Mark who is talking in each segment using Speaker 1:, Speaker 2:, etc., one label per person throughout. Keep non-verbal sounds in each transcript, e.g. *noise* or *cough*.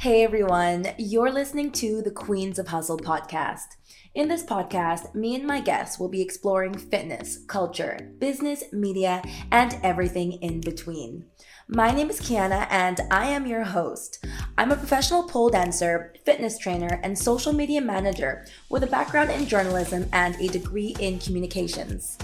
Speaker 1: Hey everyone, you're listening to the Queens of Hustle podcast. In this podcast, me and my guests will be exploring fitness, culture, business, media, and everything in between. My name is Kiana and I am your host. I'm a professional pole dancer, fitness trainer, and social media manager with a background in journalism and a degree in communications.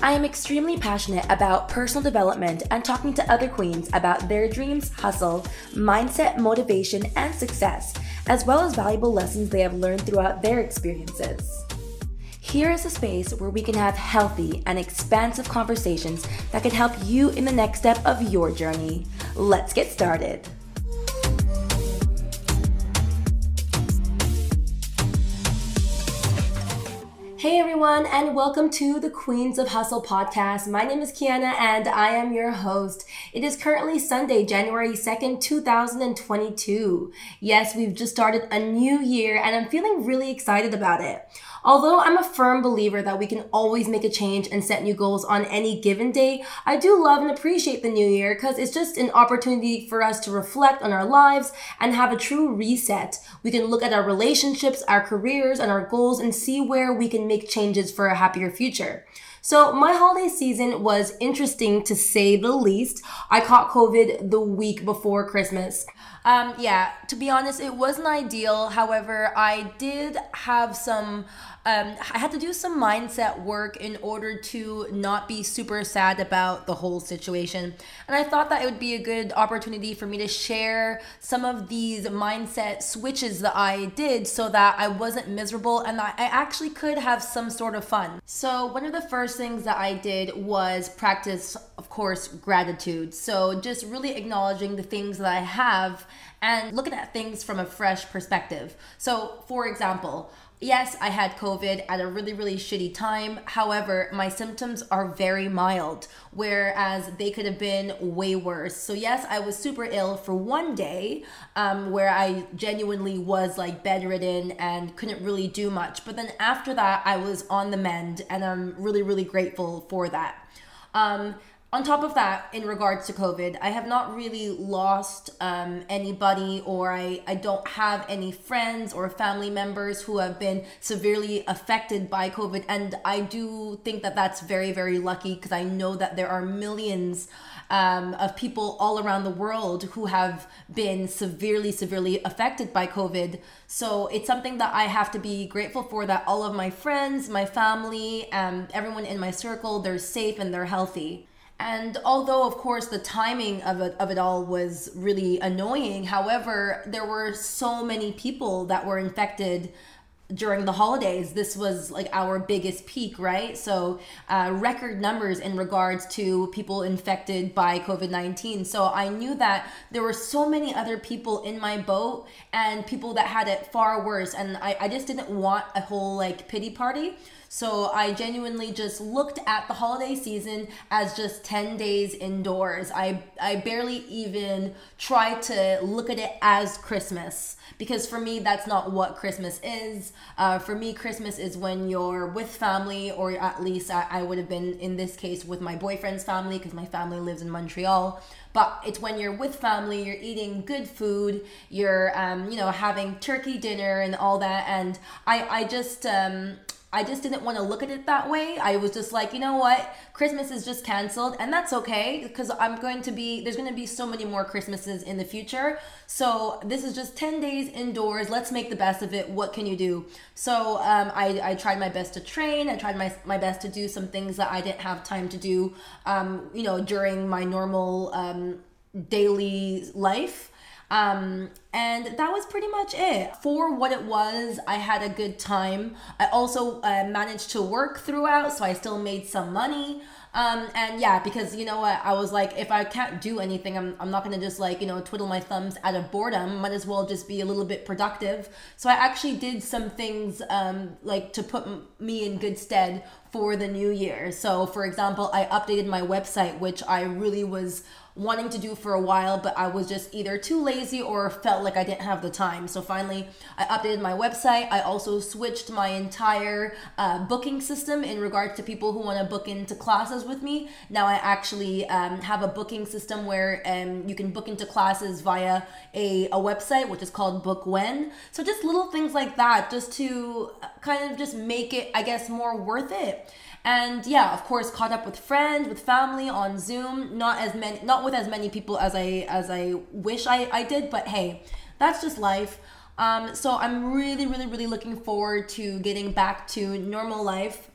Speaker 1: I am extremely passionate about personal development and talking to other queens about their dreams, hustle, mindset, motivation, and success, as well as valuable lessons they have learned throughout their experiences. Here is a space where we can have healthy and expansive conversations that can help you in the next step of your journey. Let's get started. Hey everyone, and welcome to the Queens of Hustle podcast. My name is Kiana and I am your host. It is currently Sunday, January 2nd, 2022. Yes, we've just started a new year and I'm feeling really excited about it. Although I'm a firm believer that we can always make a change and set new goals on any given day, I do love and appreciate the new year because it's just an opportunity for us to reflect on our lives and have a true reset. We can look at our relationships, our careers, and our goals and see where we can make changes for a happier future. So my holiday season was interesting to say the least. I caught COVID the week before Christmas. Um, yeah, to be honest, it wasn't ideal. However, I did have some um, I had to do some mindset work in order to not be super sad about the whole situation. And I thought that it would be a good opportunity for me to share some of these mindset switches that I did so that I wasn't miserable and that I actually could have some sort of fun. So, one of the first things that I did was practice, of course, gratitude. So, just really acknowledging the things that I have and looking at things from a fresh perspective. So, for example, Yes, I had COVID at a really, really shitty time. However, my symptoms are very mild, whereas they could have been way worse. So, yes, I was super ill for one day um, where I genuinely was like bedridden and couldn't really do much. But then after that, I was on the mend, and I'm really, really grateful for that. Um, on top of that, in regards to COVID, I have not really lost um, anybody, or I, I don't have any friends or family members who have been severely affected by COVID. And I do think that that's very, very lucky because I know that there are millions um, of people all around the world who have been severely, severely affected by COVID. So it's something that I have to be grateful for that all of my friends, my family, um, everyone in my circle, they're safe and they're healthy. And although, of course, the timing of it, of it all was really annoying, however, there were so many people that were infected during the holidays. This was like our biggest peak right? So uh, record numbers in regards to people infected by covid-19 so i knew that there were so many other people in my boat and people that had it far worse. And i, I just didn't want a whole like pity party so I genuinely just looked at the holiday season as just 10 days indoors. I, I barely even tried to look at it as Christmas because for me, that's not what Christmas is. Uh, for me, Christmas is when you're with family, or at least I, I would have been in this case with my boyfriend's family because my family lives in Montreal but it's when you're with family you're eating good food you're um, you know having turkey dinner and all that and i i just um, I just didn't want to look at it that way. I was just like, you know what? Christmas is just canceled, and that's okay because I'm going to be, there's going to be so many more Christmases in the future. So this is just 10 days indoors. Let's make the best of it. What can you do? So um, I, I tried my best to train. I tried my, my best to do some things that I didn't have time to do, um, you know, during my normal um, daily life. Um, and that was pretty much it. For what it was, I had a good time. I also uh, managed to work throughout, so I still made some money. Um, and yeah, because you know what, I was like, if I can't do anything, I'm, I'm not gonna just like, you know, twiddle my thumbs out of boredom. Might as well just be a little bit productive. So I actually did some things um, like to put m- me in good stead for the new year. So, for example, I updated my website, which I really was wanting to do for a while, but I was just either too lazy or felt like I didn't have the time. So finally, I updated my website. I also switched my entire uh, booking system in regards to people who want to book into classes with me. Now I actually um, have a booking system where um, you can book into classes via a, a website, which is called Bookwhen. So just little things like that, just to kind of just make it, I guess, more worth it and yeah of course caught up with friends with family on zoom not as many not with as many people as i as i wish i i did but hey that's just life um so i'm really really really looking forward to getting back to normal life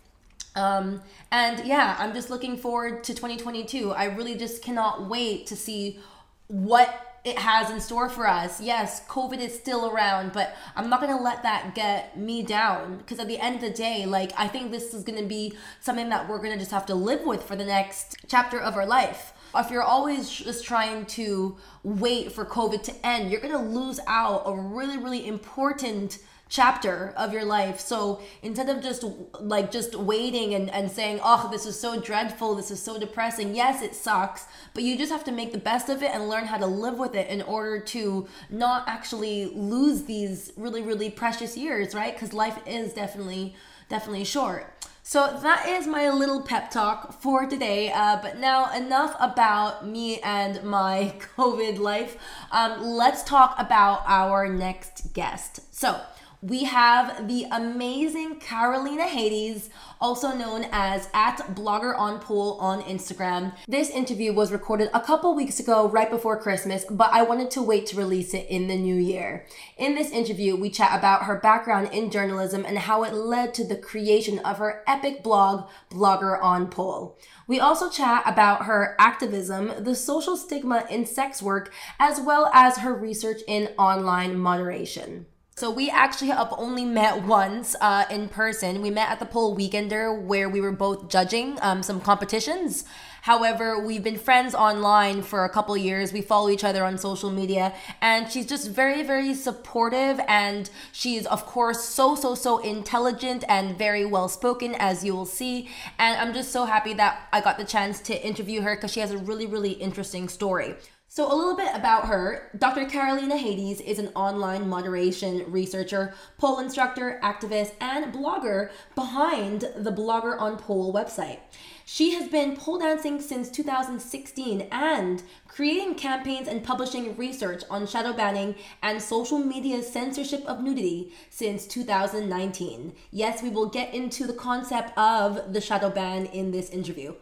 Speaker 1: um and yeah i'm just looking forward to 2022 i really just cannot wait to see what it has in store for us. Yes, COVID is still around, but I'm not to let that get me down because at the end of the day, like I think this is to be something that we're to just have to live with for the next chapter of our life. If you're always just trying to wait for COVID to end, you're to lose out a really really important chapter of your life. So instead of just like just waiting and, and saying, oh, this is so dreadful, this is so depressing, yes, it sucks, but you just have to make the best of it and learn how to live with it in order to not actually lose these really, really precious years, right? Because life is definitely, definitely short. So that is my little pep talk for today. Uh, but now, enough about me and my *laughs* COVID life. Um, let's talk about our next guest. So, we have the amazing Carolina Hades, also known as at Blogger on Pole on Instagram. This interview was recorded a couple weeks ago, right before Christmas, but I wanted to wait to release it in the new year. In this interview, we chat about her background in journalism and how it led to the creation of her epic blog, Blogger on Pole. We also chat about her activism, the social stigma in sex work, as well as her research in online moderation. So we actually have only met once uh, in person. We met at the Pole Weekender where we were both judging um, some competitions. However, we've been friends online for a couple years. We follow each other on social media, and she's just very, very supportive. And she's, of course, so, so, so intelligent and very well spoken, as you will see. And I'm just so happy that I got the chance to interview her because she has a really, really interesting story. So, a little bit about her. Dr. Carolina Hades is an online moderation researcher, pole instructor, activist, and blogger behind the Blogger on Pole website. She has been pole dancing since 2016 and creating campaigns and publishing research on shadow banning and social media censorship of nudity since 2019. Yes, we will get into the concept of the shadow ban in this interview.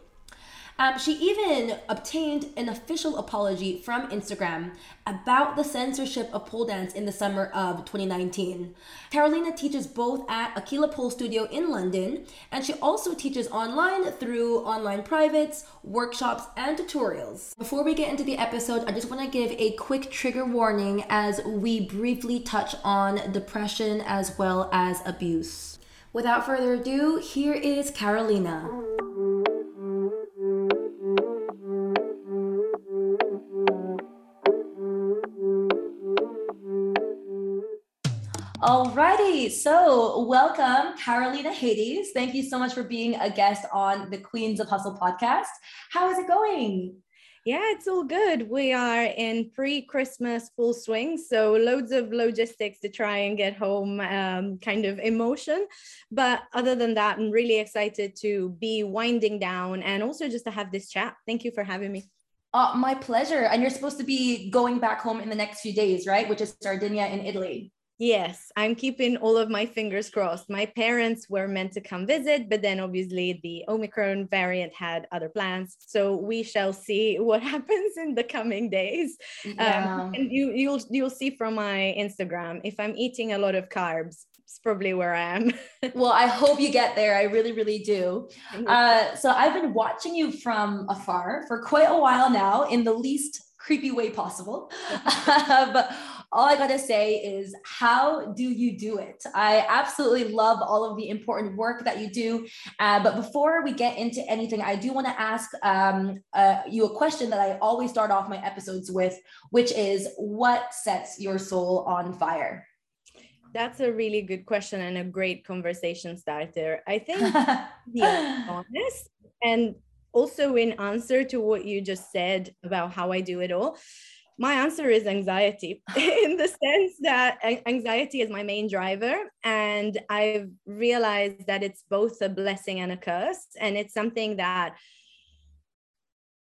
Speaker 1: Um, she even obtained an official apology from Instagram about the censorship of pole dance in the summer of 2019. Carolina teaches both at Aquila Pole Studio in London, and she also teaches online through online privates, workshops, and tutorials. Before we get into the episode, I just want to give a quick trigger warning as we briefly touch on depression as well as abuse. Without further ado, here is Carolina. Alrighty, so welcome, Carolina Hades. Thank you so much for being a guest on the Queens of Hustle podcast. How is it going?
Speaker 2: Yeah, it's all good. We are in pre Christmas full swing. So, loads of logistics to try and get home, um, kind of emotion. But other than that, I'm really excited to be winding down and also just to have this chat. Thank you for having me.
Speaker 1: Uh, my pleasure. And you're supposed to be going back home in the next few days, right? Which is Sardinia in Italy.
Speaker 2: Yes, I'm keeping all of my fingers crossed. My parents were meant to come visit, but then obviously the Omicron variant had other plans. So we shall see *laughs* what happens in the coming days. Um, yeah. Um, and you you'll you'll see from my Instagram if I'm eating a lot of carbs, it's probably where I am. *laughs*
Speaker 1: well, I hope you get there. I really, really do. Uh, so I've been watching you from afar for quite a while now in the least creepy way possible. *laughs* but all I gotta say is, how do you do it? I absolutely love all of the important work that you do. Uh, but before we get into anything, I do want to ask um, uh, you a question that I always start off my episodes with, which is, what sets your soul on fire?
Speaker 2: That's a really good question and a great conversation starter. I *laughs* think, be honest, and also in answer to what you just said about how I do it all, My answer is anxiety *laughs* in the sense that anxiety is my main driver. And I've realized that it's both a blessing and a curse. And it's something that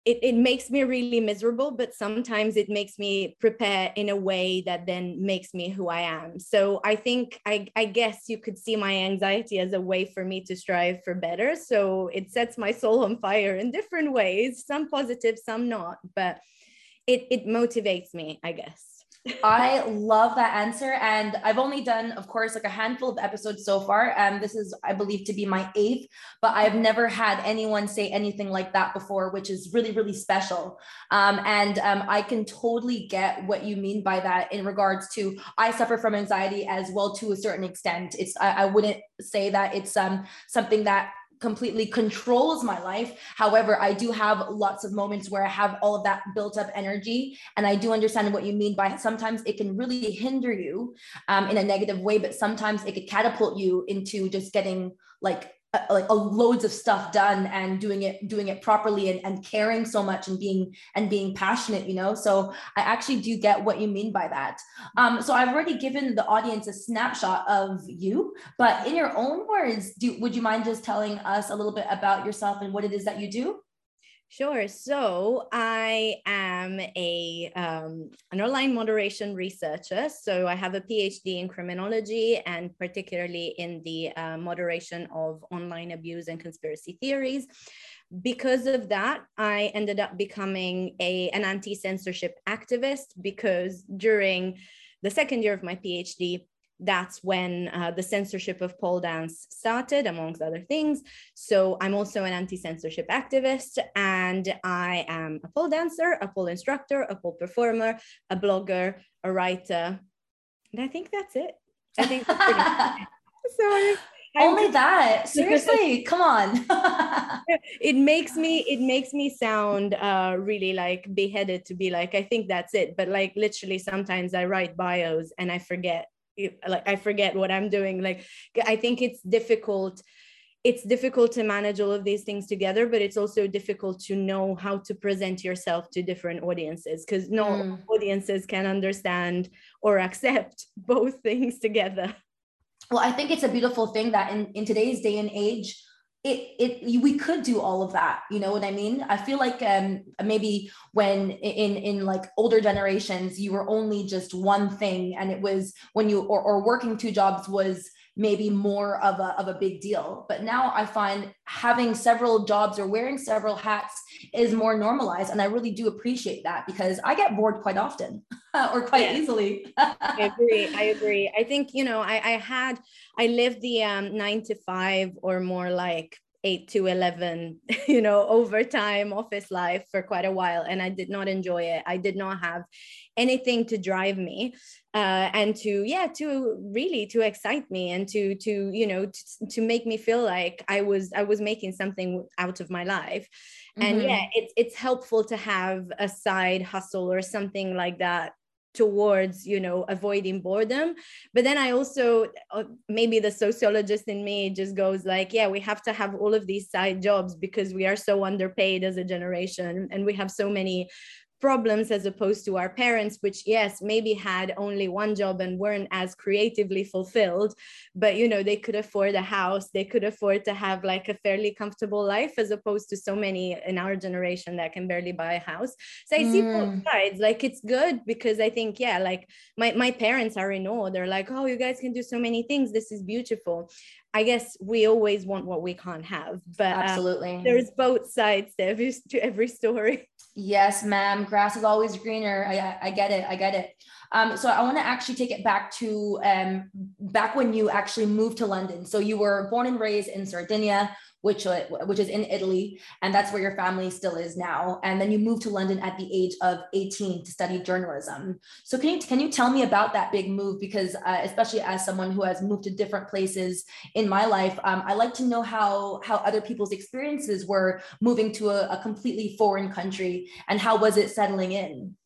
Speaker 2: it, it makes me really miserable, but sometimes it makes me prepare in a way that then makes me who I am. So I think, I, I guess you could see my anxiety as a way for me to strive for better. So it sets my soul on fire in different ways, some positive, some not, but it, it motivates me, I guess. *laughs*
Speaker 3: I love that answer. And I've only done, of course, like a handful of episodes so far. And this is, I believe, to be my eighth, but I've never had anyone say anything like that before, which is really, really special. Um, and um, I can totally get what you mean by that in regards to I suffer from anxiety as well to a certain extent. It's I, I wouldn't say that it's um, something that completely controls my life. However, I do have lots of moments where I have all of that built up energy. And I do understand what you mean by sometimes it can really hinder you um, in a negative way, but sometimes it could catapult you into just getting like like a loads of stuff done and doing it doing it properly and, and caring so much and being and being passionate you know? So i actually do get what you mean by that. Um, so i've already given the audience a snapshot of you but in your own words do would you mind just telling us a little bit about yourself and what it is that you do
Speaker 2: Sure. So I am a um, an online moderation researcher. So I have a PhD in criminology and particularly in the uh, moderation of online abuse and conspiracy theories. Because of that, I ended up becoming a an anti censorship activist because during the second year of my PhD, that's when uh, the censorship of pole dance started, amongst other things. So I'm also an anti-censorship activist, and I am a pole dancer, a pole instructor, a pole performer, a blogger, a writer, and I think that's it. I think. *laughs*
Speaker 3: Sorry. Only that. *laughs* Seriously, come on. *laughs*
Speaker 2: it makes me it makes me sound uh really like beheaded to be like I think that's it, but like literally sometimes I write bios and I forget like i forget what i'm doing like i think it's difficult it's difficult to manage all of these things together but it's also difficult to know how to present yourself to different audiences because no mm. audiences can understand or accept both things together
Speaker 3: well i think it's a beautiful thing that in, in today's day and age it it we could do all of that you know what i mean? I feel like um maybe when in in like older generations you were only just one thing and it was when you or, or working two jobs was maybe more of a, of a big deal. But now I find having several jobs or wearing several hats is more normalized. And I really do appreciate that because I get bored quite often *laughs* or quite easily.
Speaker 2: I agree. I agree. I think, you know, I, I had, I lived the um, nine to five or more like 8 to 11 *laughs* you know overtime office life for quite a while and i did not enjoy it i did not have anything to drive me uh, and to yeah to really to excite me and to to you know to, to make me feel like i was i was making something out of my life and mm-hmm. yeah it's it's helpful to have a side hustle or something like that towards you know avoiding boredom but then i also uh, maybe the sociologist in me just goes like yeah we have to have all of these side jobs because we are so underpaid as a generation and we have so many problems as opposed to our parents which yes maybe had only one job and weren't as creatively fulfilled but you know they could afford a house they could afford to have like a fairly comfortable life as opposed to so many in our generation that can barely buy a house so i mm. see both mm. sides like it's good because i think yeah like my, my parents are in awe they're like oh you guys can do so many things this is beautiful I guess we always want what we can't have, but
Speaker 3: uh, absolutely,
Speaker 2: there's both sides to every to every story.
Speaker 3: Yes, ma'am. Grass is always greener. I, I get it. I get it. Um, so I want to actually take it back to um, back when you actually moved to London. So you were born and raised in Sardinia, which uh, which is in Italy, and that's where your family still is now. And then you moved to London at the age of 18 to study journalism. So can you can you tell me about that big move? Because uh, especially as someone who has moved to different places in my life, um, I like to know how how other people's experiences were moving to a, a completely foreign country, and how was it settling in?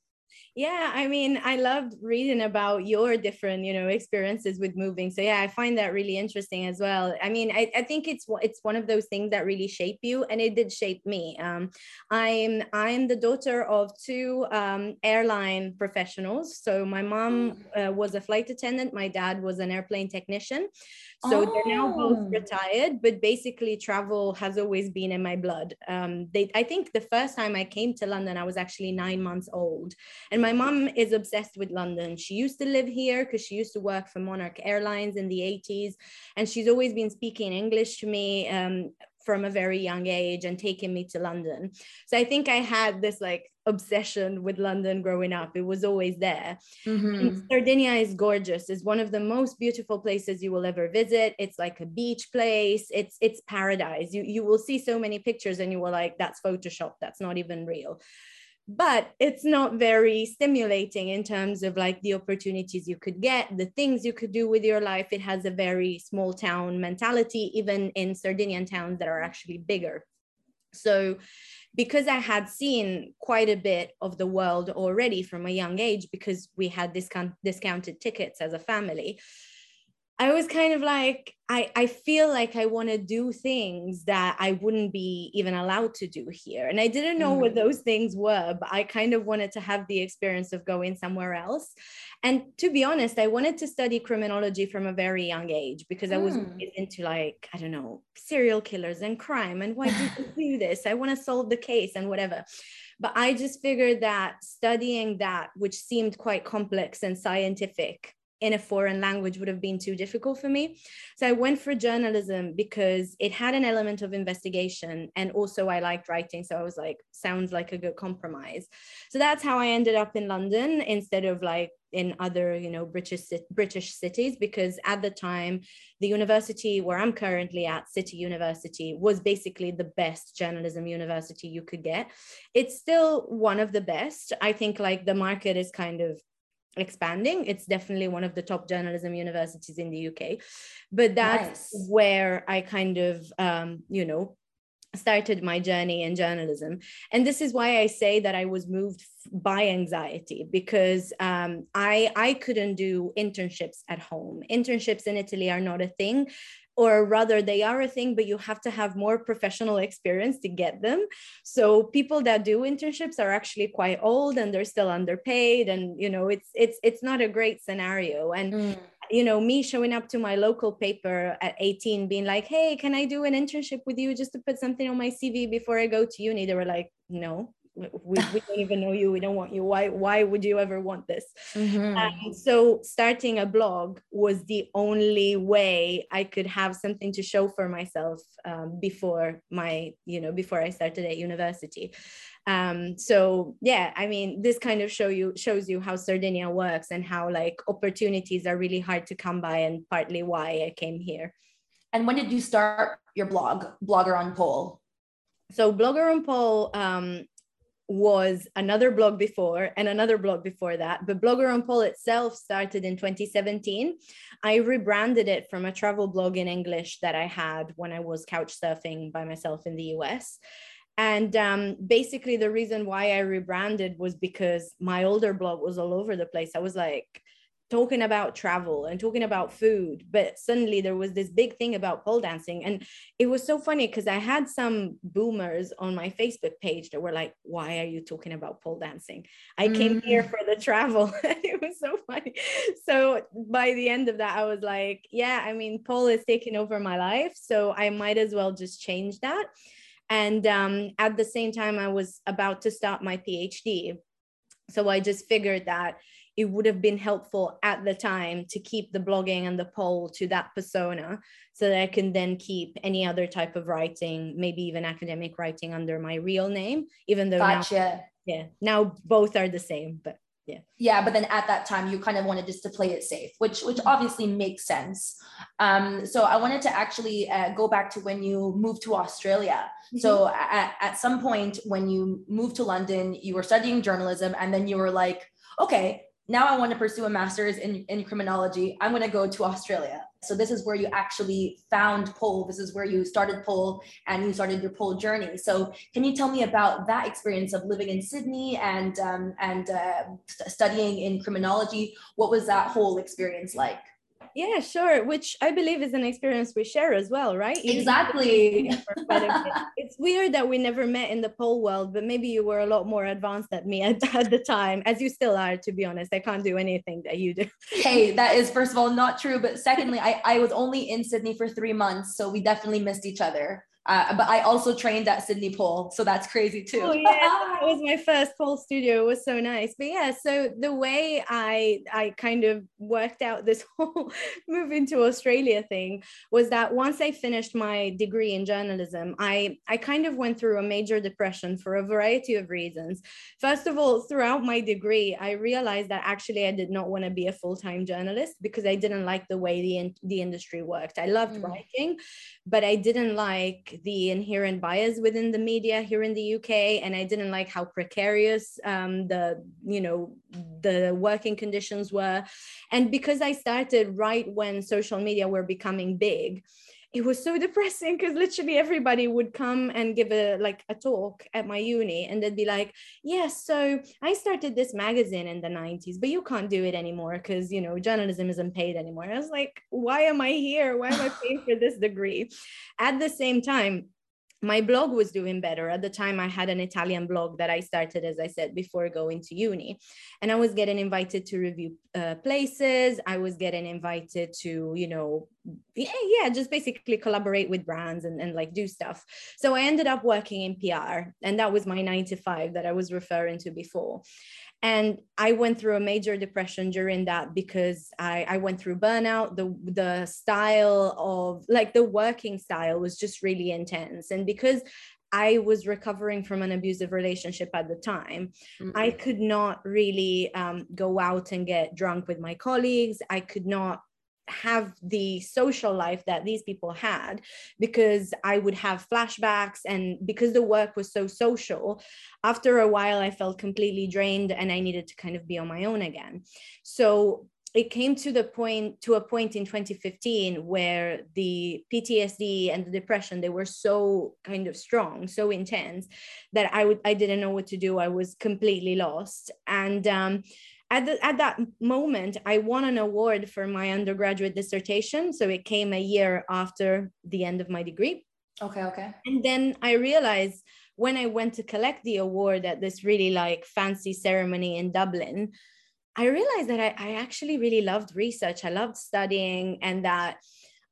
Speaker 2: Yeah i mean i loved reading about your different you know experiences with moving. So yeah i find that really interesting as well. I mean i, I think it's it's one of those things that really shape you and it did shape me. Um, i'm i'm the daughter of two um, airline professionals. So my mom mm. uh, was a flight attendant my dad was an airplane technician so oh. they're now both oh. retired but basically travel has always been in my blood um, they i think the first time i came to london i was actually nine months old and my my mom is obsessed with London. She used to live here because she used to work for Monarch Airlines in the 80s. And she's always been speaking English to me um, from a very young age and taking me to London. So I think I had this like obsession with London growing up. It was always there. Mm-hmm. Sardinia is gorgeous. It's one of the most beautiful places you will ever visit. It's like a beach place. It's it's paradise. You you will see so many pictures and you will like that's Photoshop. That's not even real but it's not very stimulating in terms of like the opportunities you could get the things you could do with your life it has a very small town mentality even in sardinian towns that are actually bigger so because i had seen quite a bit of the world already from a young age because we had discount, discounted tickets as a family I was kind of like, I, I feel like I want to do things that I wouldn't be even allowed to do here. And I didn't know mm. what those things were, but I kind of wanted to have the experience of going somewhere else. And to be honest, I wanted to study criminology from a very young age because I was mm. into like, I don't know, serial killers and crime and why did you *laughs* do this? I want to solve the case and whatever. But I just figured that studying that, which seemed quite complex and scientific, in a foreign language would have been too difficult for me. So I went for journalism because it had an element of investigation and also I liked writing. So I was like, sounds like a good compromise. So that's how I ended up in London instead of like in other you know british british cities because at the time the university where i'm currently at city university was basically the best journalism university you could get it's still one of the best i think like the market is kind of expanding. It's definitely one of the top journalism universities in the UK. But that's nice. where I kind of, um, you know, started my journey in journalism. And this is why I say that I was moved by anxiety because um, I, I couldn't do internships at home. Internships in Italy are not a thing or rather they are a thing but you have to have more professional experience to get them so people that do internships are actually quite old and they're still underpaid and you know it's it's it's not a great scenario and mm. You know me showing up to my local paper at 18 being like hey can i do an internship with you just to put something on my cv before i go to uni? They were like no we, we don't even know you we don't want you. Why why would you ever want this? Mm-hmm. um, so starting a blog was the only way i could have something to show for myself um, before my you know before i started at university. Um, so yeah i mean this kind of show you shows you how sardinia works and how like opportunities are really hard to come by and partly why i came here.
Speaker 3: And when did you start your blog blogger on pole?
Speaker 2: So blogger on pole um, was another blog before and another blog before that. But Blogger on Pole itself started in 2017. I rebranded it from a travel blog in English that I had when I was couch surfing by myself in the US. And um, basically, the reason why I rebranded was because my older blog was all over the place. I was like, talking about travel and talking about food but suddenly there was this big thing about pole dancing. And it was so funny because i had some boomers on my facebook page that were like why are you talking about pole dancing? I mm. came here mm. for the travel. *laughs* It was so funny. So by the end of that i was like yeah i mean pole is taking over my life so i might as well just change that. And um, at the same time i was about to start my phd so i just figured that it would have been helpful at the time to keep the blogging and the pole to that persona so that I can then keep any other type of writing, maybe even academic writing under my real name, even though
Speaker 3: gotcha.
Speaker 2: now, yeah, now both are the same, but yeah.
Speaker 3: Yeah, but then at that time you kind of wanted just to play it safe, which which obviously makes sense. Um, so I wanted to actually uh, go back to when you moved to Australia. Mm-hmm. So at, at some point when you moved to London, you were studying journalism, and then you were like, okay, now I want to pursue a master's in, in criminology. I'm going to go to Australia. So this is where you actually found pole. This is where you started pole and you started your pole journey. So can you tell me about that experience of living in Sydney and um, and uh, studying in criminology? What was that whole experience like?
Speaker 2: Yeah, sure. Which I believe is an experience we share as well, right?
Speaker 3: You exactly.
Speaker 2: it's weird that we never met in the pole world, but maybe you were a lot more advanced than me at, *laughs* at the time, as you still are, to be honest. I can't do anything that you do.
Speaker 3: hey, *laughs* that is, first of all, not true. But secondly, I, I was only in Sydney for three months. So we definitely missed each other. Uh, but I also trained at Sydney Pole, so that's crazy too.
Speaker 2: Oh, yeah, *laughs* that was my first pole studio. It was so nice. But yeah, so the way I I kind of worked out this *laughs* whole moving to Australia thing was that once I finished my degree in journalism, I I kind of went through a major depression for a variety of reasons. First of all, throughout my degree, I realized that actually I did not want to be a full time journalist because I didn't like the way the in, the industry worked. I loved mm. writing, but I didn't like the inherent bias within the media here in the UK, and I didn't like how precarious um, the you know the working conditions were, and because I started right when social media were becoming big it was so *laughs* depressing because literally everybody would come and give a like a talk at my uni and they'd be like yes yeah, so i started this magazine in the 90s but you can't do it anymore because you know journalism isn't paid anymore. I was like why am i here? Why am i paying for this degree? At the same time my blog was doing better. At the time i had an italian blog that i started as i said before going to uni. And i was getting invited to review uh, places. I was getting invited to you know yeah, yeah just basically collaborate with brands and, and like do stuff. So i ended up working in pr and that was my nine to five that i was referring to before and i went through a major depression during that because i, I went through burnout the the style of like the working style was just really intense and because I was recovering from an abusive relationship at the time. Mm-hmm. I could not really um, go out and get drunk with my colleagues. I could not have the social life that these people had because I would have flashbacks and because the work was so social after a while I felt completely drained and I needed to kind of be on my own again. So it came to the point to a point in 2015 where the PTSD and the depression they were so kind of strong so intense that I would I didn't know what to do. I was completely lost. And um at, the, at that moment, I won an award for my undergraduate dissertation. So it came a year after the end of my degree.
Speaker 3: Okay, okay.
Speaker 2: And then I realized when I went to collect the award at this really like fancy ceremony in Dublin, I realized that I, I actually really loved research. I loved studying and that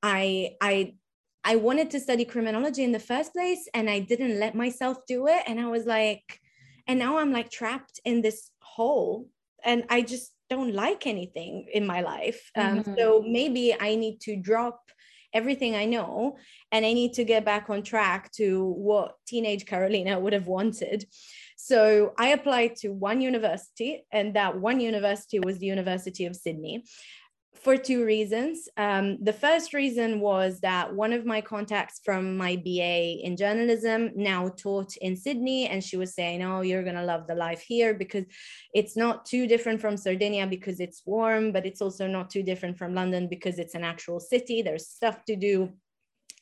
Speaker 2: I I I wanted to study criminology in the first place and I didn't let myself do it. And I was like, and now I'm like trapped in this hole and I just don't like anything in my life. Um, mm-hmm. So maybe I need to drop everything I know and I need to get back on track to what teenage Carolina would have wanted. So I applied to one university, and that one university was the University of Sydney for two reasons. Um, the first reason was that one of my contacts from my BA in journalism now taught in Sydney, and she was saying, Oh, you're going to love the life here because it's not too different from Sardinia because it's warm, but it's also not too different from London because it's an actual city. There's stuff to do.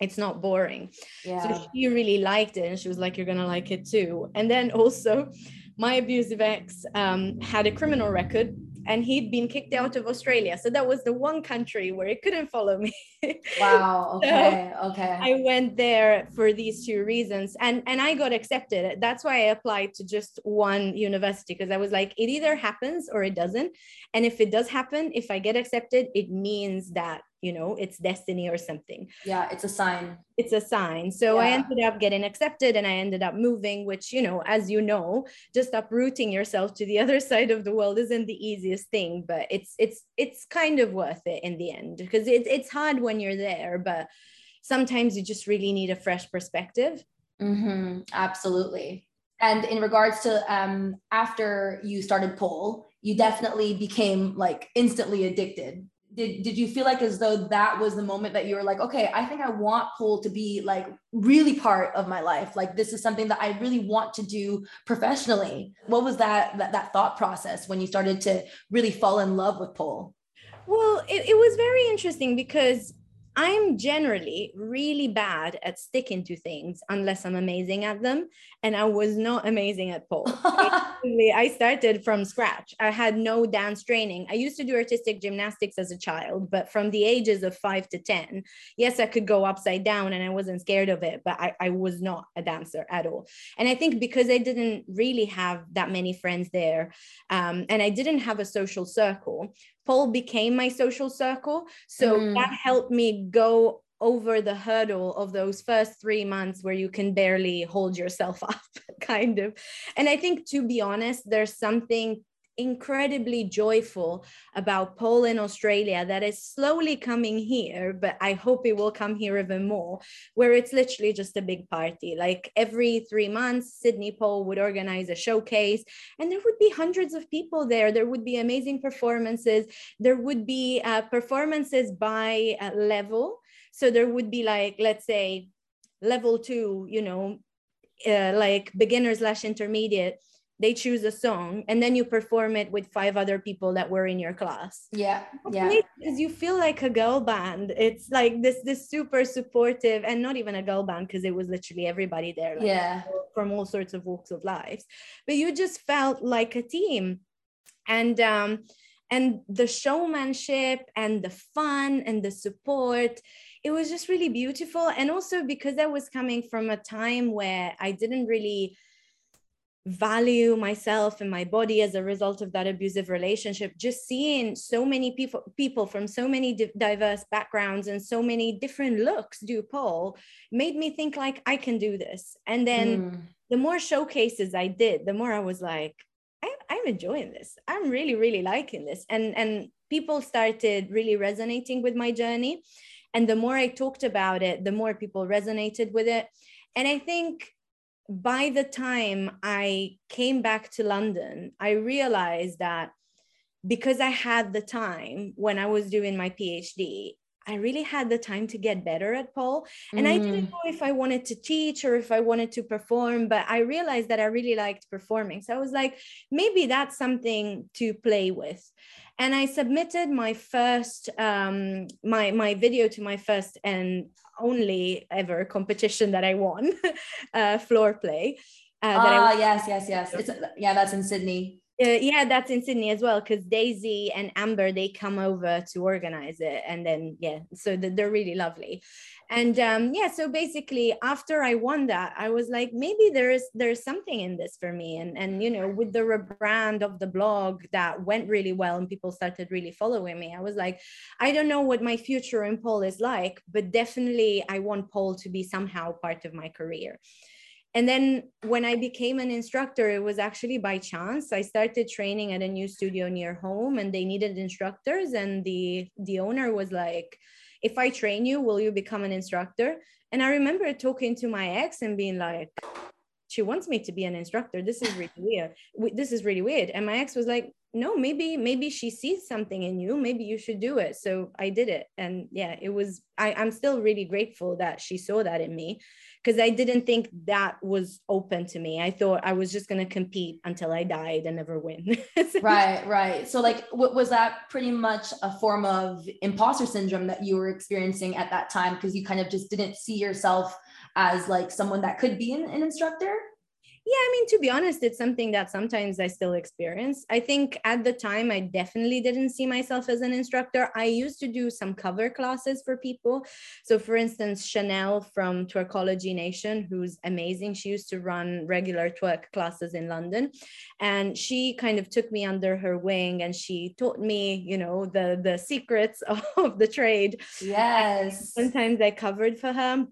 Speaker 2: It's not boring. Yeah. So she really liked it, and she was like, You're going to like it too. And then also, my abusive ex um, had a criminal record and he'd been kicked out of Australia. So that was the one country where he couldn't follow me. *laughs*
Speaker 3: wow. Okay. so okay.
Speaker 2: I went there for these two reasons and, and I got accepted. That's why I applied to just one university because I was like, it either happens or it doesn't. And if it does happen, if I get accepted, it means that you know it's destiny or something.
Speaker 3: Yeah it's a sign.
Speaker 2: It's a sign. So yeah. i ended up getting accepted and i ended up moving which you know as you know just uprooting yourself to the *laughs* other side of the world isn't the easiest thing but it's it's it's kind of worth it in the end because it's it's hard when you're there but sometimes you just really need a fresh perspective.
Speaker 3: Mm-hmm. absolutely. And in regards to um, after you started pole you definitely became like instantly addicted did did you feel like as though that was the moment that you were like okay i think i want pole to be like really part of my life. Like this is something that i really want to do professionally. What was that that, that thought process when you started to really fall in love with pole?
Speaker 2: Well, it, it was very interesting because I'm generally really bad at sticking to things unless I'm amazing at them. And I was not amazing at pole. *laughs* I started from scratch. I had no dance training. I used to do artistic gymnastics as a child, but from the ages of five to 10, yes, I could go upside down and I wasn't scared of it, but I, I was not a dancer at all. And I think because I didn't really have that many friends there um, and I didn't have a social circle, pole became my social circle. So mm. that helped me go over the hurdle of those first three months where you can barely hold yourself *laughs* up, kind of. And I think, to be honest, there's something incredibly joyful about pole in Australia that is slowly coming here, but I hope it will come here even more, where it's literally just a big party. Like every three months, Sydney Pole would organize a showcase, and there would be hundreds of people there. There would be amazing performances. There would be uh, performances by uh, level. So there would be like, let's say, level two, you know, uh, like beginner slash intermediate they choose a song and then you perform it with five other people that were in your class.
Speaker 3: Yeah yeah.
Speaker 2: because you feel like a girl band it's like this this super supportive and not even a girl band because it was literally everybody there like,
Speaker 3: yeah.
Speaker 2: from all sorts of walks of life. But you just felt like a team. And um and the showmanship and the fun and the support it was just really beautiful. And also because i was coming from a time where i didn't really value myself and my body as a result of that abusive relationship. Just seeing so many people people from so many diverse backgrounds and so many different looks do pole made me think like i can do this. And then mm. the more showcases i did the more i was like I, i'm enjoying this. I'm really really liking this. And and people started really resonating with my journey. And the more i talked about it the more people resonated with it. And i think by the time I came back to London, I realized that because I had the time when I was doing my PhD, I really had the time to get better at pole. And mm. I didn't mm. know if I wanted to teach or if I wanted to perform, but I realized that I really liked performing. So I was like, maybe that's something to play with. And I submitted my first um, my my video to my first and only ever competition that I won, *laughs* uh, floor play.
Speaker 3: Uh, ah, yes, yes, yes. It's, yeah, that's in Sydney.
Speaker 2: Uh, yeah, that's in Sydney as well because Daisy and Amber they come over to organize it, and then yeah, so they're really lovely. And um, yeah so basically after i won that i was like maybe there's there's something in this for me. And and you know with the rebrand of the blog that went really well and people started really following me i was like i don't know what my future in pole is like but definitely i want pole to be somehow part of my career and then when i became an instructor it was actually by chance i started training at a new studio near home and they needed instructors and the the owner was like if I train you, will you become an instructor? And I remember talking to my ex and being like, she wants me to be an instructor. This is really weird. This is really weird. And my ex was like, no, maybe, maybe she sees something in you. Maybe you should do it. So I did it. And yeah, it was, I, I'm still really grateful that she saw that in me because I didn't think that was open to me. I thought I was just going to compete until I died and never win. *laughs*
Speaker 3: right, right. So, like, what was that pretty much a form of imposter syndrome that you were experiencing at that time because you kind of just didn't see yourself as like someone that could be an, an instructor?
Speaker 2: Yeah, I mean, to be honest, it's something that sometimes I still experience. I think at the time, I definitely didn't see myself as an instructor. I used to do some cover classes for people. So, for instance, Chanel from Twerkology Nation, who's amazing, she used to run regular twerk classes in London. And she kind of took me under her wing and she taught me, you know, the, the secrets *laughs* of the trade.
Speaker 3: Yes.
Speaker 2: sometimes I covered for her.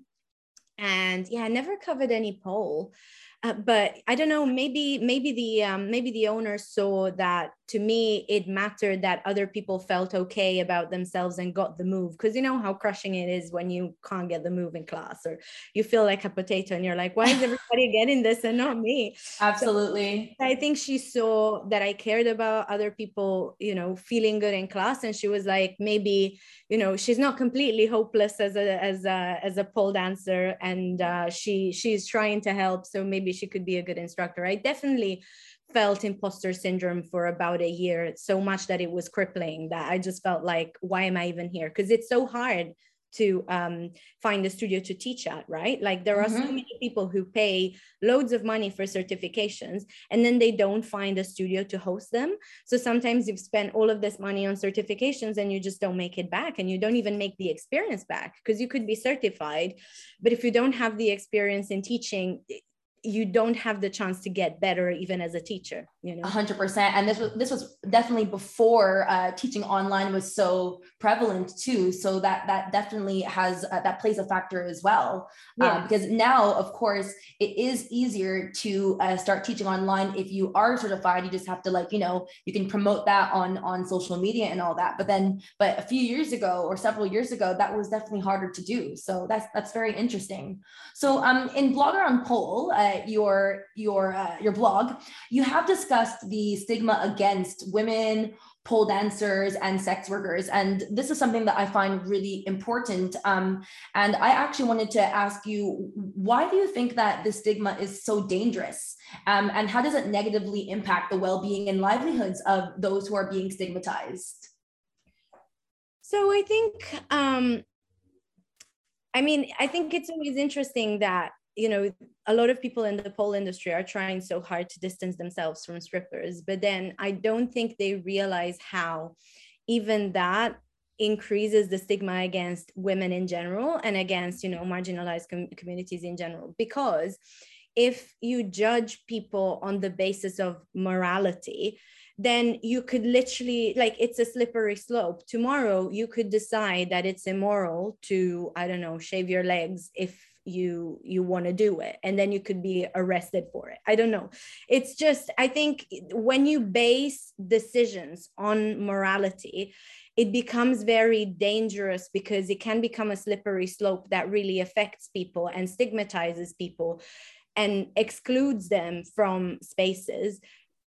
Speaker 2: And yeah, I never covered any pole. Uh, but I don't know. Maybe maybe the um, maybe the owner saw that to me it mattered that other people felt okay about themselves and got the move. Because you know how crushing it is when you can't get the move in class or you feel like a potato and you're like why is *laughs* everybody getting this and not me?
Speaker 3: Absolutely.
Speaker 2: So i think she saw that i cared about other people you know feeling good in class and she was like maybe you know she's not completely hopeless as a as a as a pole dancer and uh, she she's trying to help so maybe she could be a good instructor. I definitely felt imposter syndrome for about a year so much that it was crippling that i just felt like why am i even here because it's so hard to um, find a studio to teach at, right? Like there are mm-hmm. so many people who pay loads of money for certifications and then they don't find a studio to host them. So sometimes you've spent all of this money on certifications and you just don't make it back and you don't even make the experience back because you could be certified. But if you don't have the experience in teaching, you don't have the chance to get better even as a teacher you know?
Speaker 3: 100% and this was this was definitely before uh, teaching online was so prevalent too. So that that definitely has uh, that plays a factor as well. Uh, yeah. because now of course it is easier to uh, start teaching online if you are certified. You just have to like you know you can promote that on on social media and all that. But then but a few years ago or several years ago that was definitely harder to do. So that's that's very interesting. So um in blogger on pole uh, your your uh, your blog, you have discussed the stigma against women, pole dancers, and sex workers, and this is something that I find really important. Um, and I actually wanted to ask you, why do you think that the stigma is so dangerous, um, and how does it negatively impact the well-being and livelihoods of those who are being stigmatized?
Speaker 2: So I think. Um, I mean, I think it's always interesting that you know a lot of people in the pole industry are trying so hard to distance themselves from strippers but then i don't think they realize how even that increases the stigma against women in general and against you know marginalized com- communities in general. Because if you judge people on the basis of morality then you could literally like it's a slippery slope. Tomorrow you could decide that it's immoral to i don't know shave your legs if you you want to do it and then you could be arrested for it. I don't know. It's just i think when you base decisions on morality it becomes very dangerous because it can become a slippery slope that really affects people and stigmatizes people and excludes them from spaces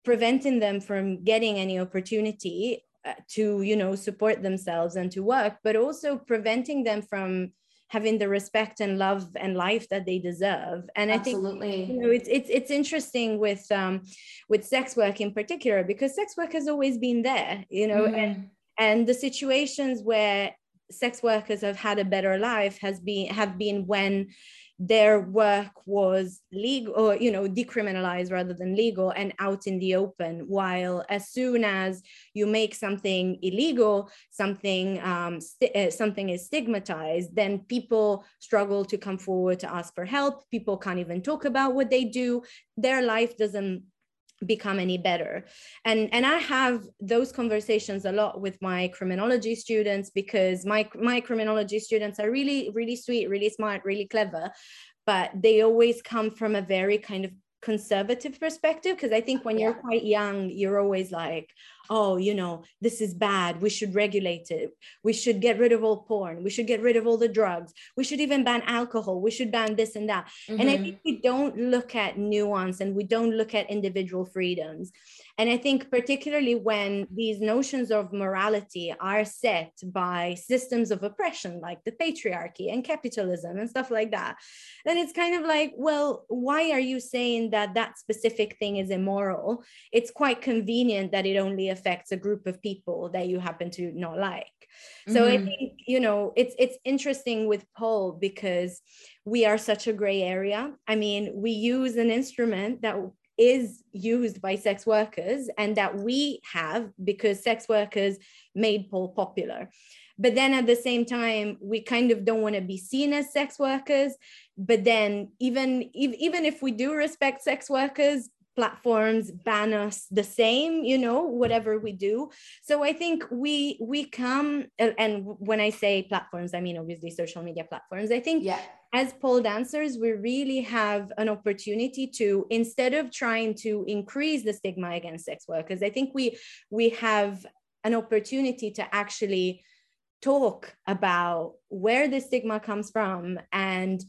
Speaker 2: preventing them from getting any opportunity uh, to you know support themselves and to work but also preventing them from having the respect and love and life that they deserve and
Speaker 3: Absolutely.
Speaker 2: i think you know it's it's it's interesting with um with sex work in particular because sex work has always been there you know mm. and and the situations where sex workers have had a better life has been have been when their work was legal or you know decriminalized rather than legal and out in the open while as soon as you make something illegal something um, st- uh, something is stigmatized then people struggle to come forward to ask for help. People can't even talk about what they do. Their life doesn't become any better and and i have those conversations a lot with my criminology students because my my criminology students are really really sweet really smart really clever but they always come from a very kind of conservative perspective because i think when yeah. you're quite young you're always like oh you know this is bad we should regulate it we should get rid of all porn we should get rid of all the drugs we should even ban alcohol we should ban this and that mm-hmm. and i mm-hmm. think we don't look at nuance and we don't look at individual freedoms and I think, particularly when these notions of morality are set by systems of oppression like the patriarchy and capitalism and stuff like that, then it's kind of like, well, why are you saying that that specific thing is immoral? It's quite convenient that it only affects a group of people that you happen to not like. So mm-hmm. I think you know it's it's interesting with pole because we are such a gray area. I mean, we use an instrument that is used by sex workers and that we have because sex workers made pole popular but then at the same time we kind of don't want to be seen as sex workers but then even even if we do respect sex workers platforms ban us the same you know whatever we do. So i think we we come and when i say platforms i mean obviously social media platforms. I think yeah. as pole dancers, we really have an opportunity to, instead of trying to increase the stigma against sex workers, I think we we have an opportunity to actually talk about where the stigma comes from and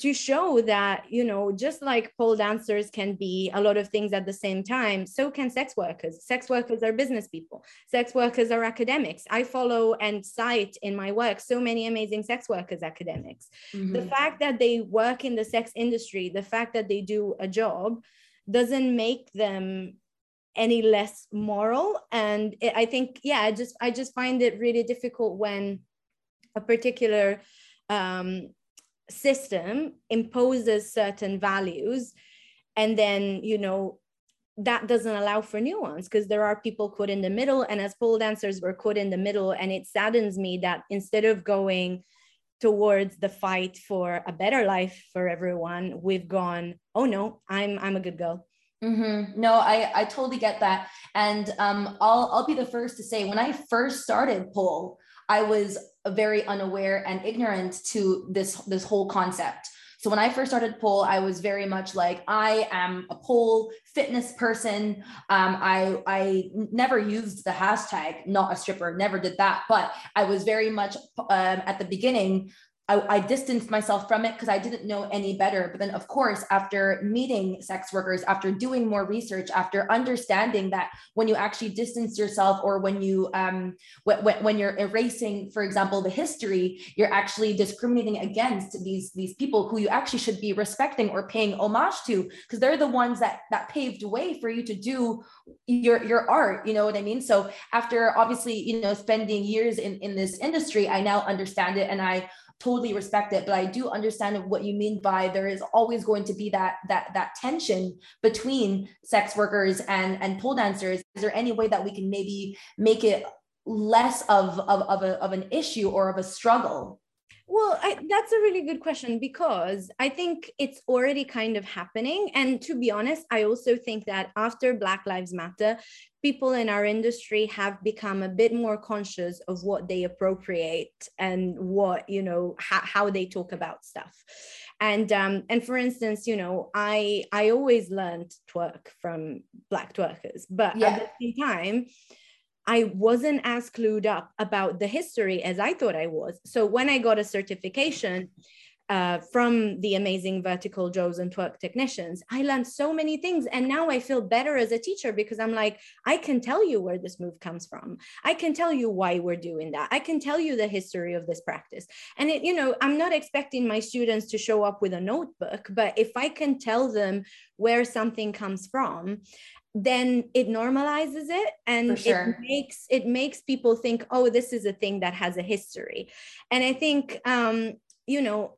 Speaker 2: to show that you know just like pole dancers can be a lot of things at the same time so can sex workers. Sex workers are business people. Sex workers are academics. I follow and cite in my work so many amazing sex workers academics. Mm-hmm. the fact that they work in the sex industry the fact that they do a job doesn't make them any less moral. And it, i think yeah i just i just find it really difficult when a particular um, system imposes certain values and then you know that doesn't allow for nuance because there are people caught in the middle and as pole dancers we're caught in the middle and it saddens me that instead of going towards the fight for a better life for everyone we've gone oh no i'm i'm a good girl
Speaker 3: Mm-hmm. No, I I totally get that, and um, I'll I'll be the first to say when I first started pole, I was very unaware and ignorant to this this whole concept. So when I first started pole, I was very much like I am a pole fitness person. Um, I I never used the hashtag not a stripper, never did that. But I was very much um, at the beginning I, I distanced myself from it because I didn't know any better. But then, of course, after meeting sex workers, after doing more research, after understanding that when you actually distance yourself, or when you um, when, when you're erasing, for example, the history, you're actually discriminating against these these people who you actually should be respecting or paying homage to, because they're the ones that that paved way for you to do your your art. You know what I mean? So after obviously, you know, spending years in in this industry, I now understand it, and I totally respect it but i do understand what you mean by there is always going to be that that that tension between sex workers and and pole dancers. Is there any way that we can maybe make it less of of, of, a, of an issue or of a struggle
Speaker 2: well, I, that's a really good question because I think it's already kind of happening. And to be honest, I also think that after Black Lives Matter, people in our industry have become a bit more conscious of what they appropriate and what, you know, how, how they talk about stuff. And um, and for instance, you know, I I always learned twerk from black twerkers, but yeah. at the same time, I wasn't as clued up about the history as I thought I was. So when I got a certification uh, from the amazing vertical Joes and twerk technicians, I learned so many things. And now I feel better as a teacher because I'm like, I can tell you where this move comes from. I can tell you why we're doing that. I can tell you the history of this practice. And it, you know, I'm not expecting my students to show up with a notebook, but if I can tell them where something comes from then it normalizes it and sure. it makes it makes people think oh this is a thing that has a history and i think um you know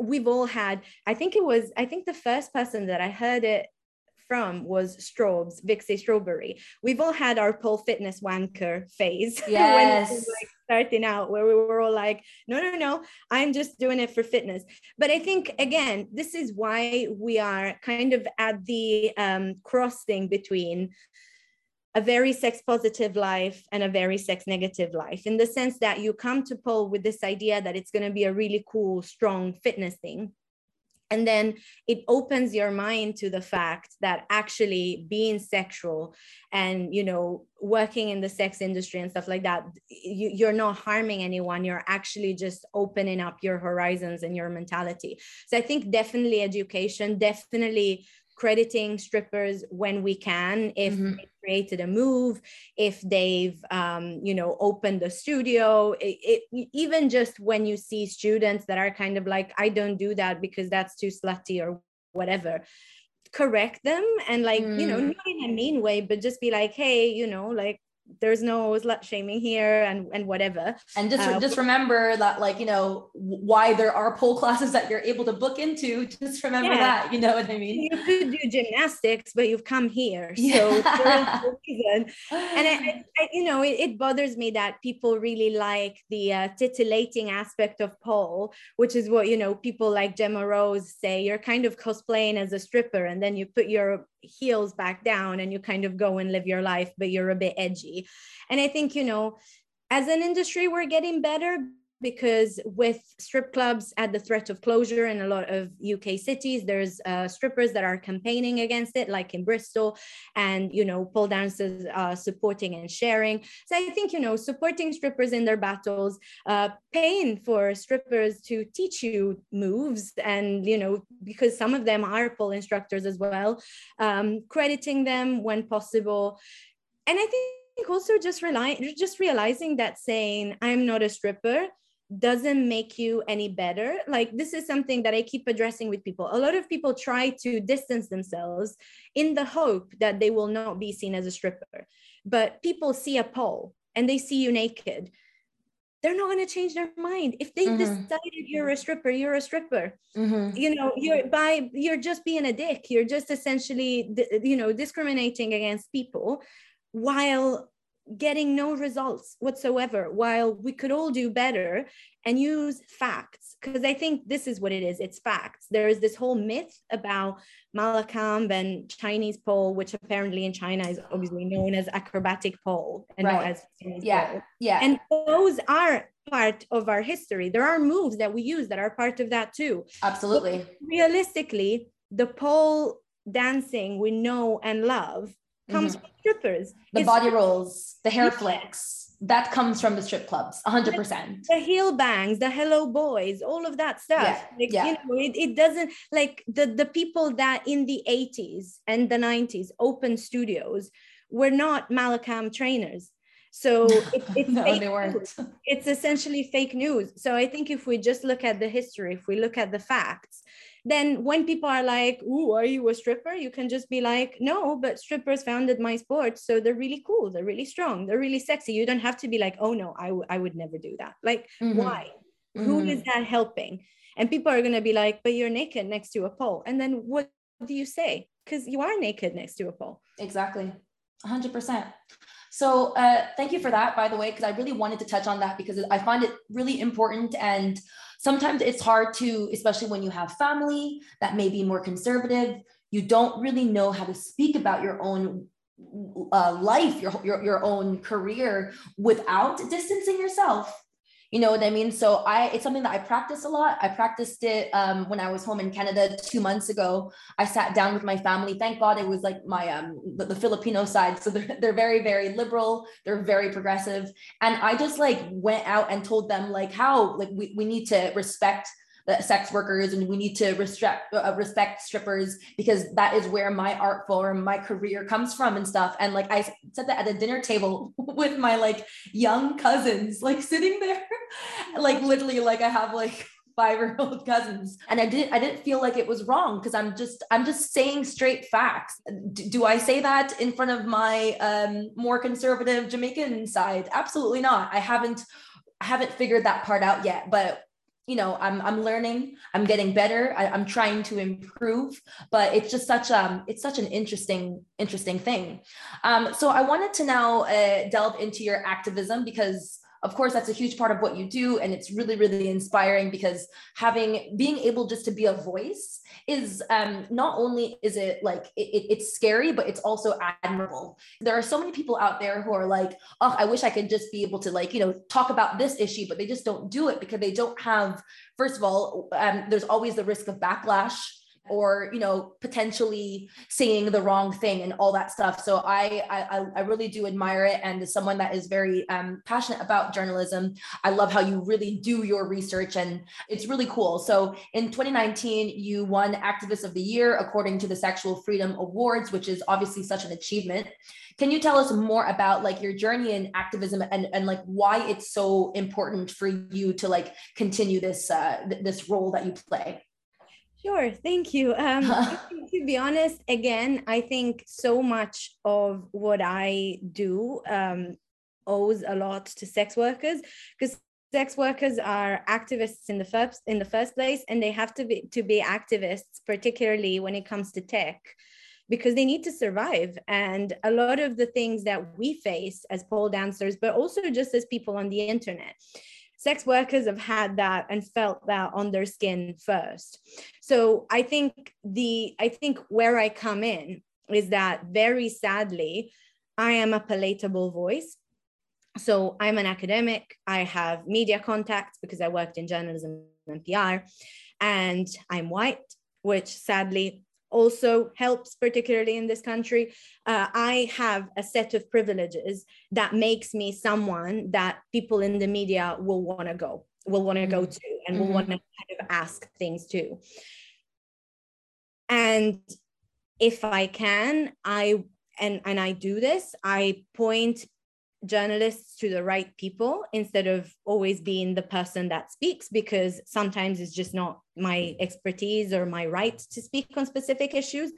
Speaker 2: we've all had i think it was i think the first person that i heard it from was Strobes, Vixie Strawberry. We've all had our pole fitness wanker phase. *laughs*
Speaker 3: Yes.
Speaker 2: when like starting out, where we were all like, no, no, no, I'm just doing it for fitness. But I think, again, this is why we are kind of at the um, crossing between a very sex positive life and a very sex negative life in the sense that you come to pole with this idea that it's going to be a really cool strong fitness thing and then it opens your mind to the fact that actually being sexual and you know working in the sex industry and stuff like that you, you're not harming anyone. You're actually just opening up your horizons and your mentality. So i think definitely education definitely crediting strippers when we can if mm-hmm. they created a move if they've um, you know opened a studio it, it, even just when you see students that are kind of like i don't do that because that's too slutty or whatever correct them and like mm. you know mm. not in a mean way but just be like hey you know like there's no slut shaming here and and whatever
Speaker 3: and just uh, just remember that like you know why there are pole classes that you're able to book into just remember yeah. that you know what i mean
Speaker 2: you could do gymnastics but you've come here so yeah. *laughs* reason and I, I, you know it, it, bothers me that people really like the uh, titillating aspect of pole which is what you know people like gemma rose say you're kind of cosplaying as a stripper and then you put your heels back down and you kind of go and live your life, but you're a bit edgy. And I think, you know, as an industry, we're getting better because with strip clubs at the threat of closure in a lot of UK cities, there's uh, strippers that are campaigning against it, like in Bristol, and you know, pole dancers uh, supporting and sharing. So I think you know, supporting strippers in their battles, uh, paying for strippers to teach you moves, and you know, because some of them are pole instructors as well, um, crediting them when possible, and I think also just relying just realizing that saying i'm not a stripper doesn't make you any better. Like, this is something that I keep addressing with people. A lot of people try to distance themselves in the hope that they will not be seen as a stripper. But people see a pole and they see you naked. They're not going to change their mind. If they mm-hmm. decided you're a stripper, you're a stripper. Mm-hmm. You know, you're by you're just being a dick. You're just essentially, you know, discriminating against people while getting no results whatsoever while we could all do better and use facts. Because i think this is what it is it's facts. There is this whole myth about mallakhamb and chinese pole which apparently in china is obviously known as acrobatic pole and right. not as
Speaker 3: yeah pole. yeah.
Speaker 2: And those are part of our history. There are moves that we use that are part of that too.
Speaker 3: Absolutely.
Speaker 2: But realistically the pole dancing we know and love comes mm-hmm. from strippers.
Speaker 3: The it's, body rolls, the hair flicks, that comes from the strip clubs, 100%.
Speaker 2: The heel bangs, the hello boys, all of that stuff. Yeah. Like, yeah. You know, it, it doesn't like the, the people that in the 80s and the 90s opened studios were not Mallakhamb trainers. So *laughs* it, it's no, they weren't. It's essentially fake news. So I think if we just look at the history, if we look at the facts, then when people are like, "Ooh, are you a stripper?" you can just be like, "No, but strippers founded my sport, so they're really cool, they're really strong, they're really sexy." You don't have to be like, "Oh no, I, w- I would never do that." Like, mm-hmm. why? Mm-hmm. Who is that helping? And people are gonna be like, "But you're naked next to a pole," and then what do you say? Because you are naked next to a pole.
Speaker 3: Exactly, hundred percent. So uh, thank you for that, by the way, because I really wanted to touch on that because I find it really important and sometimes it's hard to, especially when you have family that may be more conservative, you don't really know how to speak about your own uh, life, your, your, your own career without distancing yourself you know what i mean? So i it's something that i practice a lot. I practiced it um, when i was home in canada two months ago. I sat down with my family. Thank god it was like my um the, the filipino side. So they're, they're very very liberal. They're very progressive. And i just like went out and told them like how like we, we need to respect sex workers and we need to respect uh, respect strippers because that is where my art form my career comes from and stuff. And like i said that at a dinner table *laughs* with my like young cousins like sitting there. *laughs* Like literally like i have like *laughs* five year old cousins. And i didn't i didn't feel like it was wrong because i'm just i'm just saying straight facts. D- do i say that in front of my um more conservative jamaican side? Absolutely not. I haven't I haven't figured that part out yet but you know i'm i'm learning i'm getting better I, am trying to improve but it's just such um it's such an interesting interesting thing. Um so i wanted to now uh, delve into your activism because of course that's a huge part of what you do and it's really really inspiring because having being able just to be a voice is um, not only is it like it, it's scary but it's also admirable. There are so many people out there who are like oh i wish i could just be able to like you know talk about this issue but they just don't do it because they don't have first of all um, there's always the risk of backlash or you know potentially saying the wrong thing and all that stuff. So i i, I really do admire it. And as someone that is very um, passionate about journalism i love how you really do your research and it's really cool. So in 2019 you won activist of the year according to the sexual freedom awards which is obviously such an achievement. Can you tell us more about like your journey in activism and, and like why it's so important for you to like continue this uh, th- this role that you play
Speaker 2: Sure, thank you. Um, *laughs* to be honest, again, I think so much of what I do um, owes a lot to sex workers because sex workers are activists in the first in the first place, and they have to be to be activists, particularly when it comes to tech because they need to survive. And a lot of the things that we face as pole dancers, but also just as people on the internet, sex workers have had that and felt that on their skin first. So i think the i think where i come in is that very sadly i am a palatable voice. So i'm an academic. I have media contacts because i worked in journalism and pr and i'm white which sadly also helps, particularly in this country. Uh, I have a set of privileges that makes me someone that people in the media will want to go, will want to go mm-hmm. to, and mm-hmm. will want to kind of ask things to. And if I can, I and and I do this, I point journalists to the right people instead of always being the person that speaks because sometimes it's just not my expertise or my right to speak on specific issues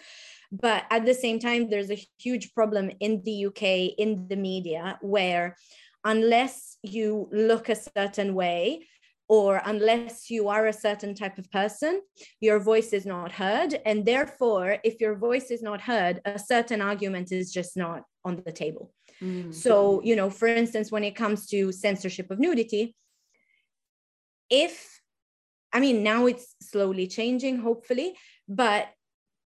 Speaker 2: but at the same time there's a huge problem in the UK in the media where unless you look a certain way or unless you are a certain type of person, your voice is not heard. And therefore, if your voice is not heard, a certain argument is just not on the table. Mm. So, you know, for instance, when it comes to censorship of nudity, if, I mean, now it's slowly changing, hopefully, but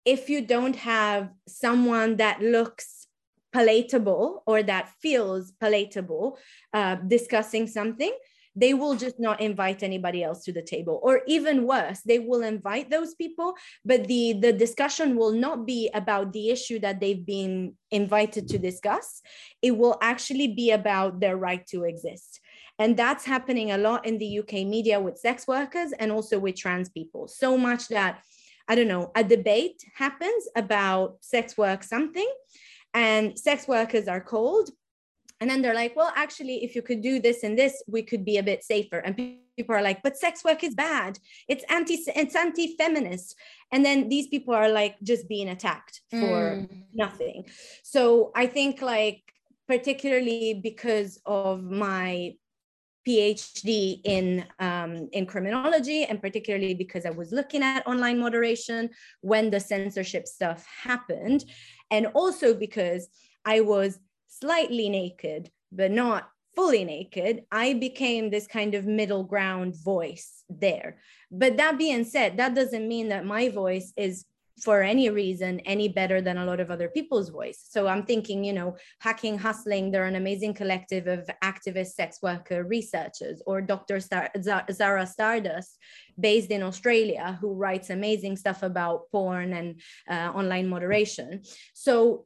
Speaker 2: if you don't have someone that looks palatable or that feels palatable uh, discussing something, they will just not invite anybody else to the table. Or even worse they will invite those people but the the discussion will not be about the issue that they've been invited to discuss. It will actually be about their right to exist. And that's happening a lot in the UK media with sex workers and also with trans people. So much that I don't know, a debate happens about sex work something, and sex workers are called and then they're like, well, actually, if you could do this and this, we could be a bit safer. And people are like, but sex work is bad. It's anti, it's anti-feminist. And then these people are like just being attacked for mm. nothing. So I think like particularly because of my PhD in um, in criminology, and particularly because I was looking at online moderation when the censorship stuff happened, and also because I was slightly naked, but not fully naked, I became this kind of middle ground voice there. But that being said, that doesn't mean that my voice is for any reason any better than a lot of other people's voice. So I'm thinking, you know, Hacking Hustling, they're an amazing collective of activist sex worker researchers, or Dr. Star- Zahra Stardust, based in Australia, who writes amazing stuff about porn and uh, online moderation. So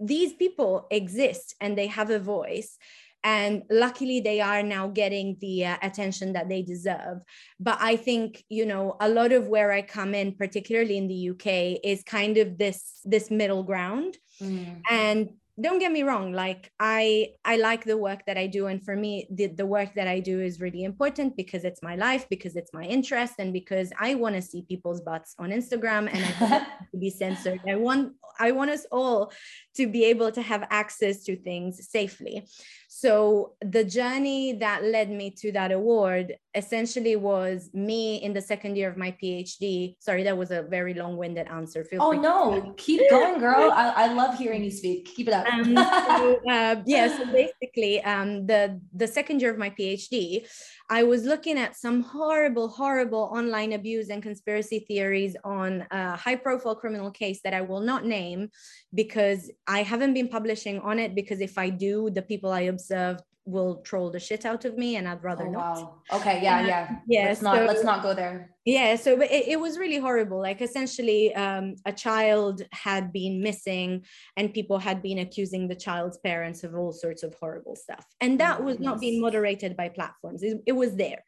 Speaker 2: these people exist and they have a voice and luckily they are now getting the uh, attention that they deserve but i think you know a lot of where i come in particularly in the uk is kind of this this middle ground mm. and don't get me wrong like i i like the work that i do and for me the, the work that i do is really important because it's my life because it's my interest and because i want to see people's butts on instagram and i want *laughs* to be censored. I want i want us all to be able to have access to things safely so the journey that led me to that award essentially was me in the second year of my PhD. Sorry, that was a very long-winded answer.
Speaker 3: Feel oh no, keep going, girl. I, I love hearing you speak. Keep it up.
Speaker 2: Um, so, uh, yeah. So basically, um, the the second year of my PhD, I was looking at some horrible, horrible online abuse and conspiracy theories on a high-profile criminal case that I will not name because I haven't been publishing on it because if I do, the people I observed will troll the shit out of me and I'd rather oh, not. Wow.
Speaker 3: Okay, yeah, uh, yeah. Yeah. Let's not let's not go there.
Speaker 2: Yeah, so it, it was really horrible. Like essentially um, a child had been missing and people had been accusing the child's parents of all sorts of horrible stuff. And that was not being moderated by platforms. It, it was there.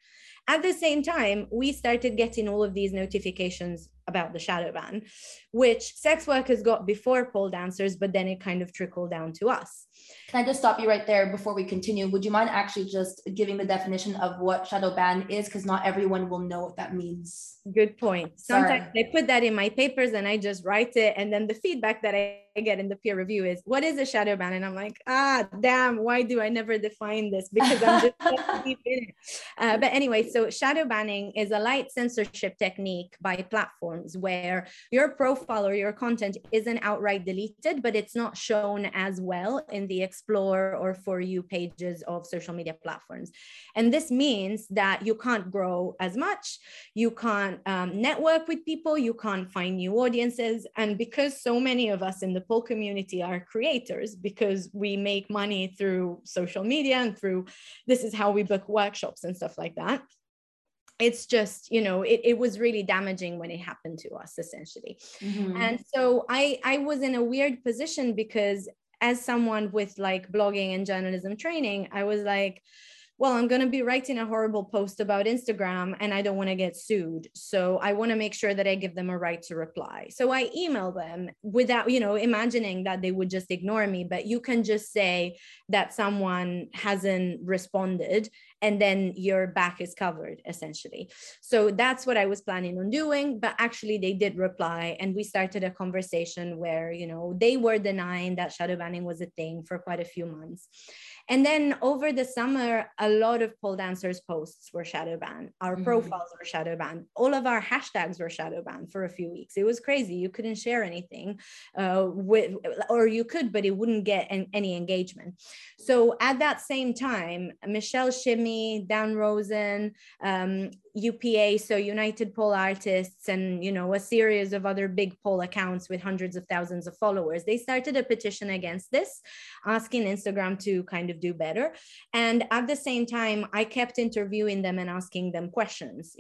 Speaker 2: At the same time, we started getting all of these notifications about the shadow ban, which sex workers got before pole dancers, but then it kind of trickled down to us.
Speaker 3: Can I just stop you right there before we continue? Would you mind actually just giving the definition of what shadow ban is? Because not everyone will know what that means.
Speaker 2: Good point. Sometimes Sorry. I put that in my papers and I just write it. And then the feedback that I get in the peer review is, what is a shadow ban? And I'm like, ah, damn, why do I never define this? Because I'm just *laughs* deep in it. Uh, but anyway, so shadow banning is a light censorship technique by platforms where your profile or your content isn't outright deleted, but it's not shown as well in the explore or for you pages of social media platforms. And this means that you can't grow as much, you can't um, network with people, you can't find new audiences. And because so many of us in the pole community are creators, because we make money through social media and through this is how we book workshops and stuff like that it's just you know it, it was really damaging when it happened to us essentially mm-hmm. and so i i was in a weird position because as someone with like blogging and journalism training i was like well, I'm going to be writing a horrible post about Instagram and I don't want to get sued. So I want to make sure that I give them a right to reply. So I email them without, you know, imagining that they would just ignore me. But you can just say that someone hasn't responded and then your back is covered essentially. So that's what I was planning on doing. But actually, they did reply and we started a conversation where, you know, they were denying that shadow banning was a thing for quite a few months. And then over the summer, a lot of pole dancers' posts were shadow banned. Our mm-hmm. profiles were shadow banned. All of our hashtags were shadow banned for a few weeks. It was crazy. You couldn't share anything uh, with, or you could, but it wouldn't get an, any engagement. So at that same time, Michelle Shimmy, Dan Rosen, um, UPA, so United Pole Artists, and you know a series of other big pole accounts with hundreds of thousands of followers. They started a petition against this, asking Instagram to kind of do better. And at the same time, I kept interviewing them and asking them questions.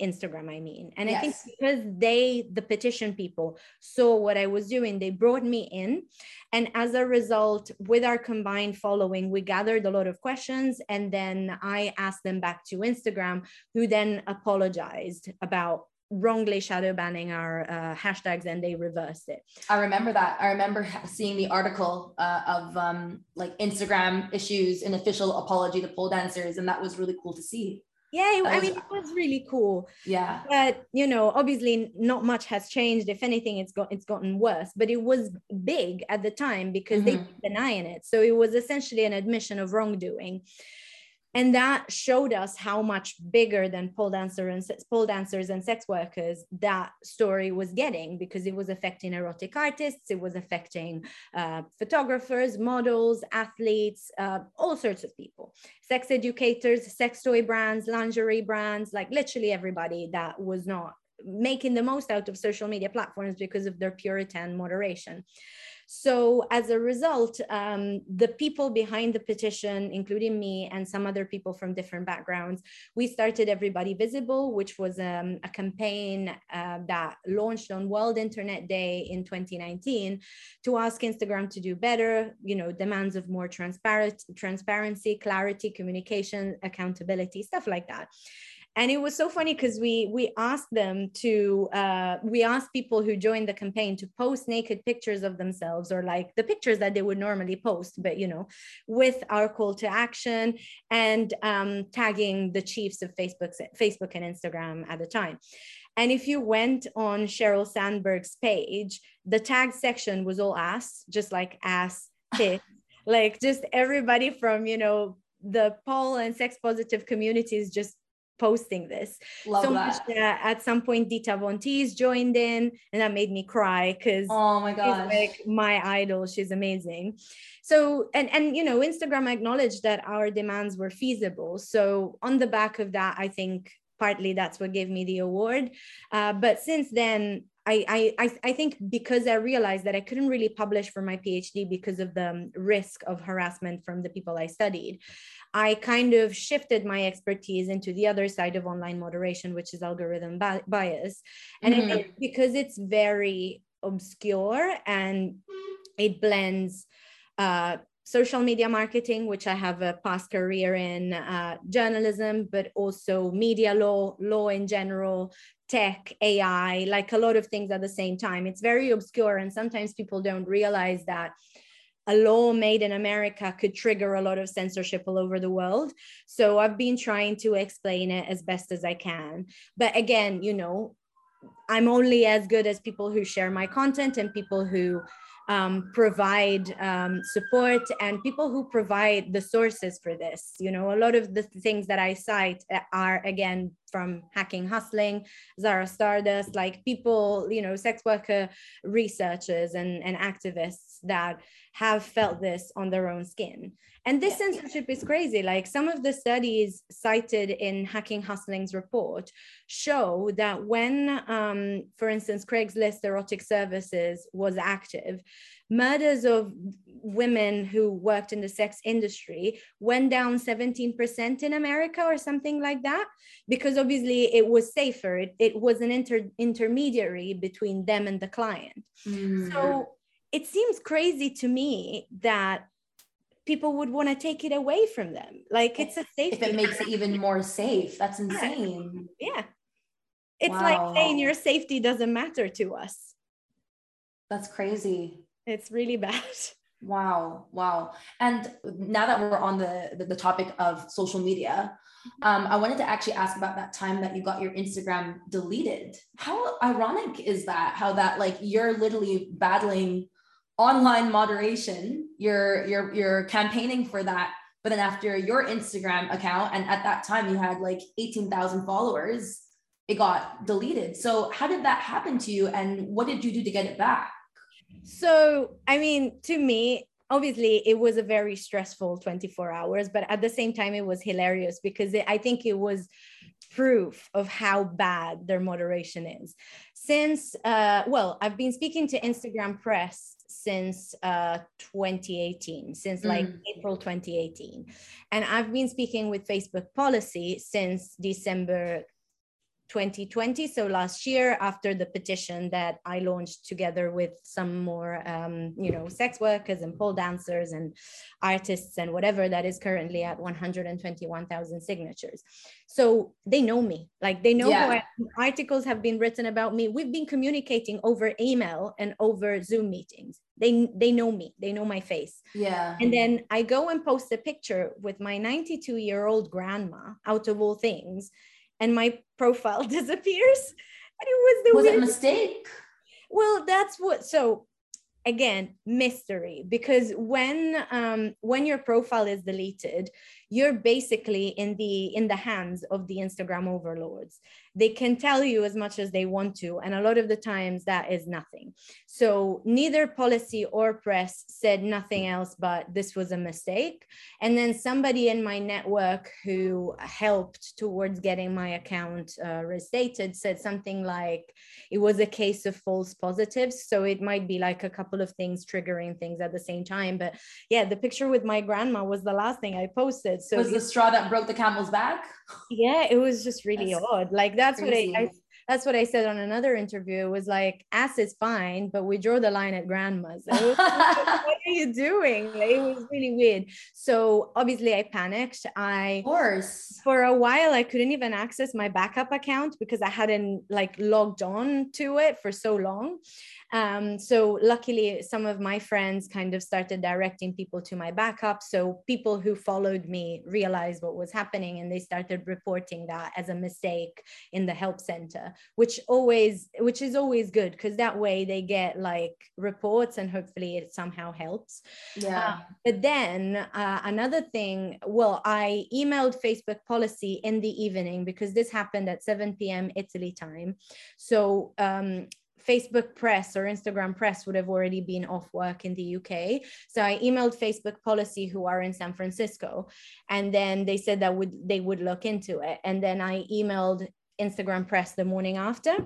Speaker 2: Instagram, I mean. And yes. I think because they, the petition people, saw what I was doing, they brought me in. And as a result, with our combined following, we gathered a lot of questions. And then I asked them back to Instagram, who then apologized about wrongly shadow banning our uh, hashtags and they reversed it.
Speaker 3: I remember that. I remember seeing the article uh, of um, like Instagram issues an official apology to pole dancers, and that was really cool to see
Speaker 2: yeah I mean it was really cool.
Speaker 3: Yeah.
Speaker 2: But you know obviously not much has changed. If anything it's got it's gotten worse. But it was big at the time because mm-hmm. they were denying it. So it was essentially an admission of wrongdoing and that showed us how much bigger than pole dancer and pole dancers and sex workers that story was getting because it was affecting erotic artists it was affecting uh, photographers models athletes uh, all sorts of people. Sex educators sex toy brands lingerie brands like literally everybody that was not making the most out of social media platforms because of their puritan moderation so as a result, um, the people behind the petition, including me and some other people from different backgrounds, we started Everybody Visible, which was um, a campaign uh, that launched on World Internet Day in 2019 to ask Instagram to do better, you know, demands of more transparent, transparency, clarity, communication, accountability, stuff like that and it was so funny because we we asked them to uh, we asked people who joined the campaign to post naked pictures of themselves or like the pictures that they would normally post but you know with our call to action and um, tagging the chiefs of facebook facebook and instagram at the time. And if you went on sheryl sandberg's page the tag section was all ass just like ass *laughs* tit like just everybody from you know the pole and sex positive communities just posting this.
Speaker 3: Love
Speaker 2: so
Speaker 3: that.
Speaker 2: much that at some point Dita Von Teese joined in and that made me cry because
Speaker 3: oh my god
Speaker 2: like my idol. She's amazing. So and and you know Instagram acknowledged that our demands were feasible. So on the back of that I think partly that's what gave me the award. Uh, but since then I, I, I think because I realized that I couldn't really publish for my PhD because of the risk of harassment from the people I studied, I kind of shifted my expertise into the other side of online moderation, which is algorithm bias. And mm-hmm. it, because it's very obscure and it blends uh, social media marketing, which I have a past career in uh, journalism, but also media law, law in general, tech, AI, like a lot of things at the same time. It's very obscure, and sometimes people don't realize that a law made in America could trigger a lot of censorship all over the world. So I've been trying to explain it as best as I can. But again, you know, I'm only as good as people who share my content and people who um, provide um, support and people who provide the sources for this. You know, a lot of the things that I cite are again from hacking hustling, Zahra Stardust, like people, you know, sex worker researchers and, and activists that have felt this on their own skin. And this yeah. censorship is crazy. Like some of the studies cited in Hacking Hustling's report show that when, um, for instance, Craigslist erotic services was active, murders of women who worked in the sex industry went down 17% in America or something like that, because obviously it was safer. It, it was an inter- intermediary between them and the client. Mm. So it seems crazy to me that people would want to take it away from them. Like it's a safety.
Speaker 3: If it makes it even more safe, that's insane.
Speaker 2: Yeah. It's wow. like saying your safety doesn't matter to us.
Speaker 3: That's crazy.
Speaker 2: It's really *laughs* bad.
Speaker 3: Wow, wow. And now that we're on the, the, the topic of social media, um, I wanted to actually ask about that time that you got your Instagram deleted. How ironic is that? How that like you're literally battling online moderation, you're you're you're campaigning for that, but then after your Instagram account, and at that time you had like 18,000 followers, it got deleted. So how did that happen to you and what did you do to get it back?
Speaker 2: So, I mean, to me, obviously it was a very stressful 24 hours, but at the same time, it was hilarious because it, I think it was proof of how bad their moderation is. Since, uh, well, I've been speaking to Instagram press since uh, 2018, since like mm. April 2018. And I've been speaking with Facebook policy since December 2020 so last year after the petition that i launched together with some more um, you know sex workers and pole dancers and artists and whatever that is currently at 121000 signatures. So they know me. Like they know yeah. articles have been written about me. We've been communicating over email and over zoom meetings. They they know me. They know my face.
Speaker 3: Yeah.
Speaker 2: And then i go and post a picture with my 92 year old grandma out of all things and my profile *laughs* disappears. And it was the
Speaker 3: was it a mistake?
Speaker 2: Well, that's what. So again, mystery because when um, when your profile is deleted, you're basically in the in the hands of the instagram overlords they can tell you as much as they want to and a lot of the times that is nothing. So neither policy or press said nothing else but this was a mistake. And then somebody in my network who helped towards getting my account uh, restated said something like it was a case of false positives. So it might be like a couple of things triggering things at the same time but yeah the picture with my grandma was the last thing i posted.
Speaker 3: So was the straw that broke the camel's back?
Speaker 2: Yeah it was just really that's odd. Like that's crazy. what I, I that's what I said on another interview. It was like, ass is fine, but we draw the line at grandma's. *laughs* Are you doing? it was really weird. So obviously I panicked. I
Speaker 3: of course
Speaker 2: for a while I couldn't even access my backup account because I hadn't like logged on to it for so long. Um, so luckily, some of my friends kind of started directing people to my backup. So people who followed me realized what was happening and they started reporting that as a mistake in the help center, which always, which is always good because that way they get like reports and hopefully it somehow helps.
Speaker 3: Yeah. Uh,
Speaker 2: but then uh, another thing, well, I emailed Facebook policy in the evening because this happened at 7 p.m. Italy time. So um, Facebook press or Instagram press would have already been off work in the UK. So I emailed Facebook policy who are in San Francisco and then they said that would they would look into it. And then I emailed Instagram press the morning after.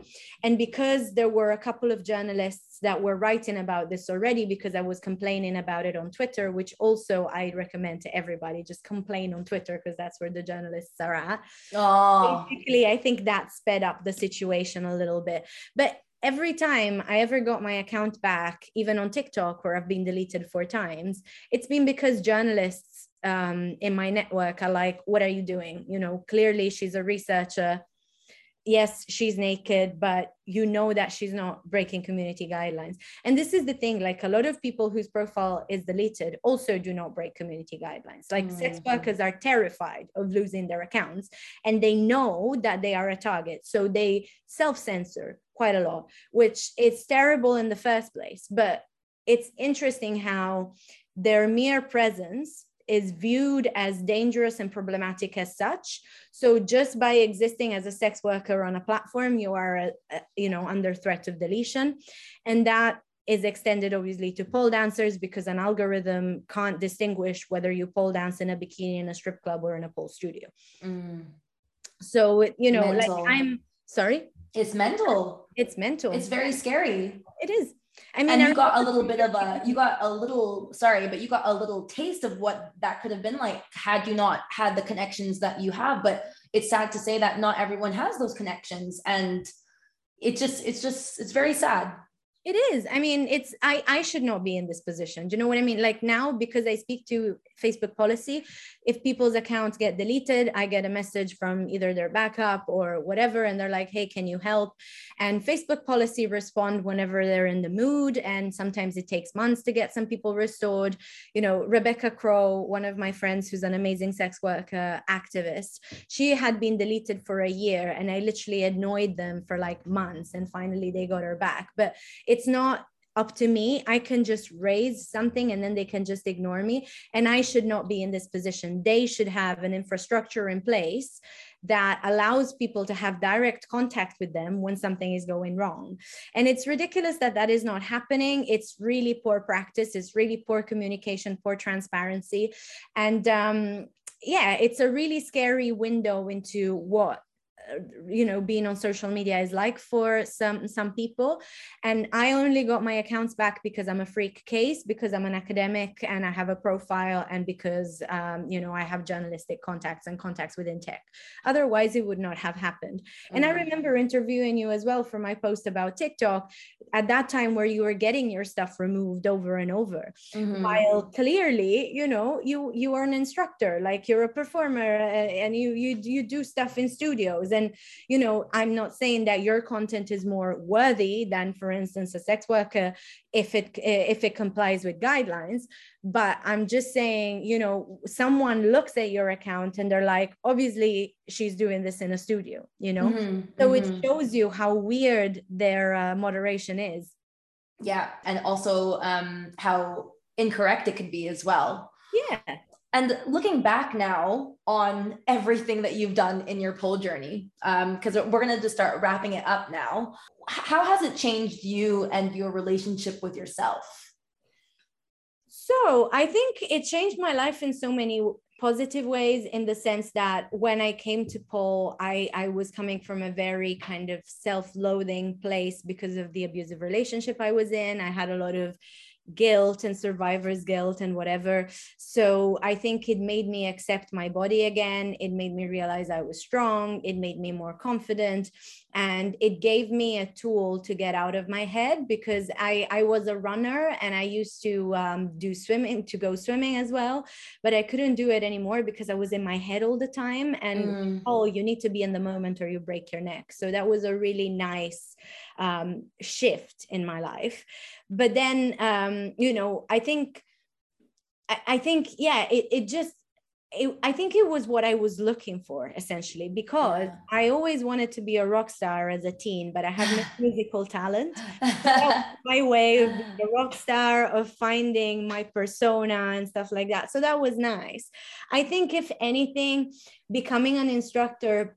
Speaker 2: And because there were a couple of journalists that were writing about this already, because I was complaining about it on Twitter, which also I recommend to everybody just complain on Twitter because that's where the journalists are at.
Speaker 3: Oh.
Speaker 2: Basically, I think that sped up the situation a little bit. But every time I ever got my account back, even on TikTok, where I've been deleted four times, it's been because journalists um, in my network are like, What are you doing? You know, clearly she's a researcher yes, she's naked, but you know that she's not breaking community guidelines. And this is the thing like a lot of people whose profile is deleted also do not break community guidelines. Like mm-hmm. sex workers are terrified of losing their accounts and they know that they are a target. So they self censor quite a lot, which is terrible in the first place. But it's interesting how their mere presence is viewed as dangerous and problematic as such. So just by existing as a sex worker on a platform, you are, uh, uh, you know, under threat of deletion, and that is extended obviously to pole dancers because an algorithm can't distinguish whether you pole dance in a bikini in a strip club or in a pole studio. Mm. So you know, mental. like I'm sorry.
Speaker 3: It's mental.
Speaker 2: It's mental.
Speaker 3: It's very scary.
Speaker 2: It is.
Speaker 3: I mean, and you got a little bit of a, you got a little, sorry, but you got a little taste of what that could have been like had you not had the connections that you have. But it's sad to say that not everyone has those connections. And it just, it's just, it's very sad.
Speaker 2: It is. I mean, it's I I should not be in this position. Do you know what I mean? Like now, because I speak to Facebook policy, if people's accounts get deleted, I get a message from either their backup or whatever, and they're like, "Hey, can you help?" And Facebook policy respond whenever they're in the mood, and sometimes it takes months to get some people restored. You know, Rebecca Crow, one of my friends who's an amazing sex worker activist, she had been deleted for a year, and I literally annoyed them for like months, and finally they got her back. But it's not up to me. I can just raise something and then they can just ignore me. And I should not be in this position. They should have an infrastructure in place that allows people to have direct contact with them when something is going wrong. And it's ridiculous that that is not happening. It's really poor practice, it's really poor communication, poor transparency. And um, yeah, it's a really scary window into what you know being on social media is like for some some people and i only got my accounts back because i'm a freak case because i'm an academic and i have a profile and because um, you know i have journalistic contacts and contacts within tech otherwise it would not have happened mm-hmm. and i mm-hmm. remember interviewing you as well for my post about tiktok at that time where you were getting your stuff removed over and over mm-hmm. while clearly you know you you are an instructor like you're a performer uh, and you you you do stuff in studios and you know i'm not saying that your content is more worthy than for instance a sex worker if it if it complies with guidelines. But i'm just saying you know someone looks at your account and they're like obviously she's doing this in a studio you know? Mm-hmm, so mm-hmm. it shows you how weird their uh, moderation is.
Speaker 3: Yeah and also um how incorrect it could be as well.
Speaker 2: Yeah
Speaker 3: and looking back now on everything that you've done in your pole journey, because um, we're going to just start wrapping it up now, how has it changed you and your relationship with yourself?
Speaker 2: So I think it changed my life in so many positive ways in the sense that when I came to pole, I, I was coming from a very kind of self-loathing place because of the abusive relationship I was in. I had a lot of guilt and survivor's guilt and whatever. So I think it made me accept my body again. It made me realize I was strong. It made me more confident. And it gave me a tool to get out of my head because I, I was a runner and I used to um, do swimming, to go swimming as well. But I couldn't do it anymore because I was in my head all the time. And mm. oh, you need to be in the moment or you break your neck. So that was a really nice um, shift in my life but then um, you know i think I, I think yeah it, it just it, I think it was what I was looking for essentially because yeah. I always wanted to be a rock star as a teen, but I had no *laughs* musical talent. So *laughs* my way of being a rock star, of finding my persona and stuff like that. So that was nice. I think, if anything, becoming an instructor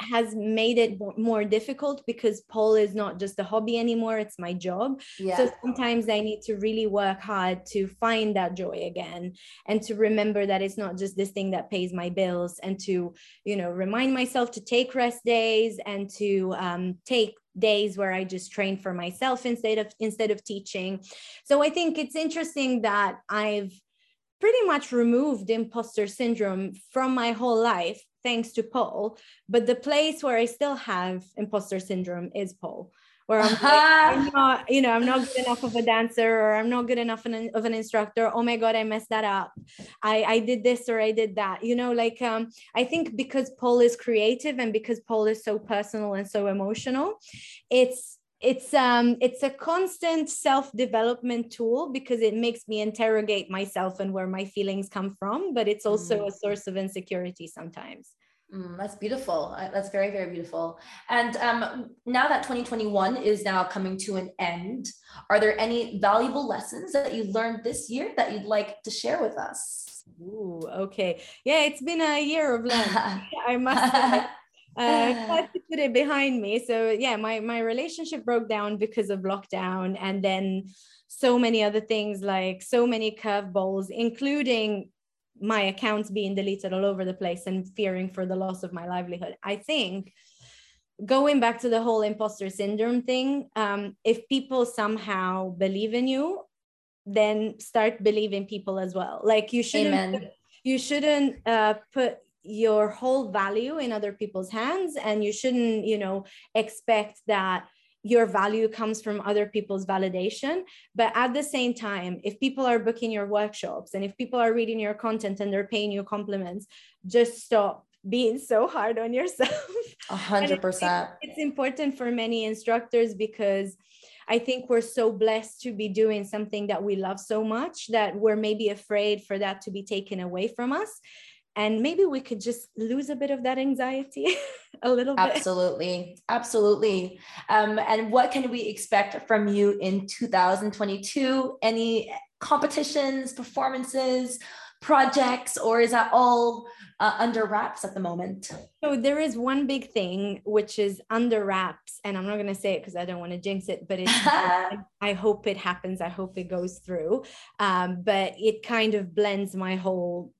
Speaker 2: has made it more difficult because pole is not just a hobby anymore it's my job. Yeah. so sometimes i need to really work hard to find that joy again and to remember that it's not just this thing that pays my bills and to you know remind myself to take rest days and to um, take days where i just train for myself instead of instead of teaching. So i think it's interesting that i've pretty much removed imposter syndrome from my whole life thanks to pole. but the place where i still have imposter syndrome is pole, where I'm, like, I'm, not, you know, I'm not good enough of a dancer or I'm not good enough of an, of an instructor. Oh my God, I messed that up. I, I did this or I did that. You know, like um, I think because pole is creative and because pole is so personal and so emotional, it's it's um it's a constant self-development tool because it makes me interrogate myself and where my feelings come from but it's also mm. a source of insecurity sometimes
Speaker 3: mm, that's beautiful that's very very beautiful and um, now that 2021 is now coming to an end are there any valuable lessons that you learned this year that you'd like to share with us
Speaker 2: Ooh, okay. Yeah, it's been a year of learning. *laughs* I must uh, to put it behind me. So yeah, my my relationship broke down because of lockdown, and then so many other things like so many curveballs, including my accounts being deleted all over the place and fearing for the loss of my livelihood. I think going back to the whole imposter syndrome thing, um, if people somehow believe in you, then start believing people as well. Like you shouldn't. Amen. You shouldn't uh, put your whole value in other people's hands and you shouldn't you know expect that your value comes from other people's validation. But at the same time, if people are booking your workshops and if people are reading your content and they're paying you compliments, just stop being so hard on yourself.
Speaker 3: A *laughs* hundred percent.
Speaker 2: It's important for many instructors because I think we're so blessed to be doing something that we love so much that we're maybe afraid for that to be taken away from us and maybe we could just lose a bit of that anxiety *laughs* a little
Speaker 3: bit. Absolutely. Absolutely. Um, and what can we expect from you in 2022 any competitions performances projects or is that all uh, under wraps at the moment?
Speaker 2: So there is one big thing which is under wraps and i'm not going to say it because i don't want to jinx it but it's *laughs* i hope it happens. I hope it goes through. Um, but it kind of blends my whole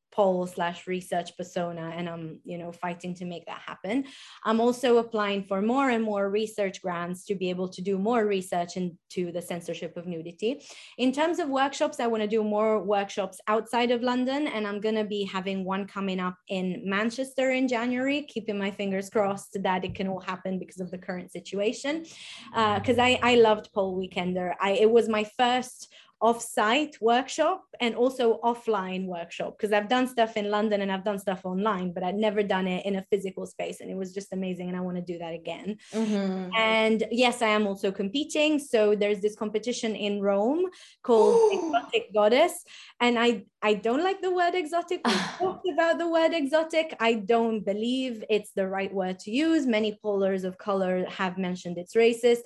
Speaker 2: slash research persona and i'm you know fighting to make that happen. I'm also applying for more and more research grants to be able to do more research into the censorship of nudity. In terms of workshops i want to do more workshops outside of london and i'm going to be having one coming up in manchester in january keeping my fingers crossed that it can all happen because of the current situation. Because uh, I, I loved pole weekender. I, it was my first off-site workshop and also offline workshop because I've done stuff in London and I've done stuff online, but I'd never done it in a physical space, and it was just amazing. And I want to do that again. Mm-hmm. And yes, I am also competing. So there's this competition in Rome called *gasps* Exotic Goddess, and I I don't like the word exotic. We *sighs* talked about the word exotic. I don't believe it's the right word to use. Many polers of color have mentioned it's racist.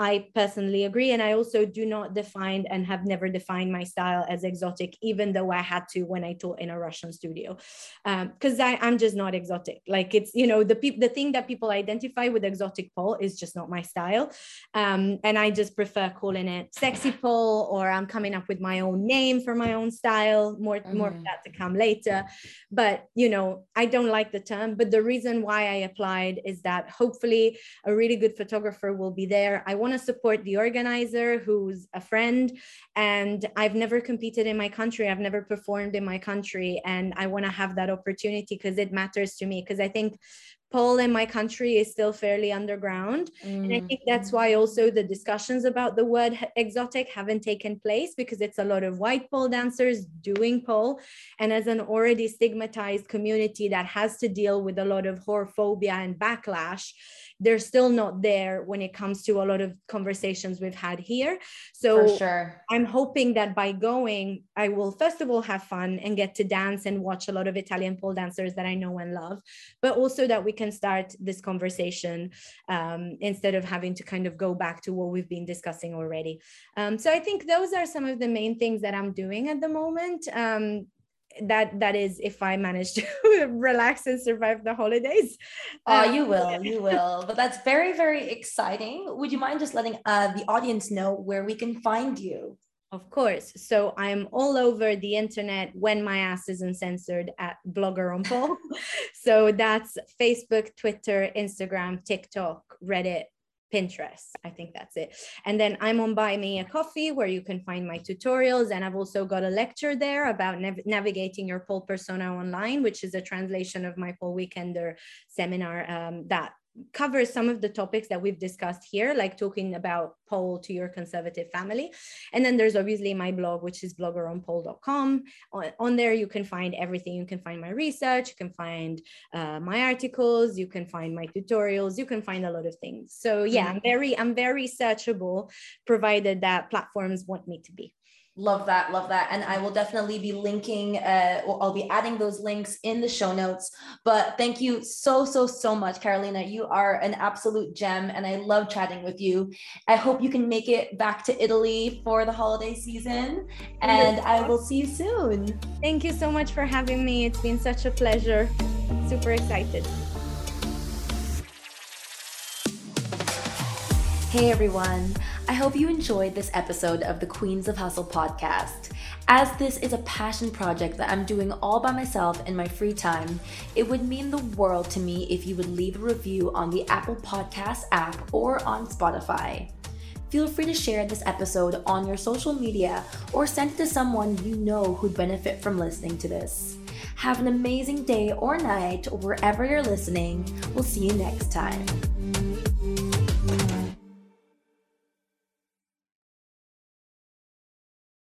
Speaker 2: I personally agree. And I also do not define and have never defined my style as exotic, even though I had to when I taught in a Russian studio. Because um, I'm just not exotic. Like it's, you know, the people the thing that people identify with exotic pole is just not my style. Um, and I just prefer calling it sexy pole or I'm coming up with my own name for my own style. More, mm-hmm. more of mm-hmm. that to come later. But you know, I don't like the term. But the reason why I applied is that hopefully a really good photographer will be there. I want want to support the organizer who's a friend and I've never competed in my country. I've never performed in my country. And I want to have that opportunity because it matters to me. Because I think pole in my country is still fairly underground. Mm. And I think that's mm-hmm. why also the discussions about the word exotic haven't taken place because it's a lot of white pole dancers doing pole. And as an already stigmatized community that has to deal with a lot of whorephobia and backlash, they're still not there when it comes to a lot of conversations we've had here. So sure. I'm hoping that by going, I will first of all have fun and get to dance and watch a lot of Italian pole dancers that I know and love, but also that we can start this conversation um, instead of having to kind of go back to what we've been discussing already. Um, so I think those are some of the main things that I'm doing at the moment. Um, that that is if i manage to *laughs* relax and survive the holidays.
Speaker 3: Oh um, you will you will. But that's very very exciting. Would you mind just letting uh, the audience know where we can find you?
Speaker 2: Of course. So i'm all over the internet when my ass isn't censored at blogger on pole *laughs* so that's facebook twitter instagram tiktok reddit Pinterest. I think that's it. And then I'm on Buy Me a Coffee where you can find my tutorials. And I've also got a lecture there about nav navigating your pole persona online, which is a translation of my pole weekender seminar um, that covers some of the topics that we've discussed here, like talking about pole to your conservative family. And then there's obviously my blog, which is bloggeronpole.com. On, on there, you can find everything. You can find my research, you can find uh, my articles, you can find my tutorials, you can find a lot of things. So yeah, I'm mm-hmm. very, I'm very searchable, provided that platforms want me to be.
Speaker 3: Love that, love that. And I will definitely be linking, uh, I'll be adding those links in the show notes. But thank you so, so, so much, Carolina. You are an absolute gem and I love chatting with you. I hope you can make it back to Italy for the holiday season and I will see you soon.
Speaker 2: Thank you so much for having me. It's been such a pleasure. Super excited.
Speaker 3: Hey everyone. I hope you enjoyed this episode of the Queens of Hustle podcast. As this is a passion project that I'm doing all by myself in my free time, it would mean the world to me if you would leave a review on the Apple Podcast app or on Spotify. Feel free to share this episode on your social media or send it to someone you know who'd benefit from listening to this. Have an amazing day or night wherever you're listening. We'll see you next time.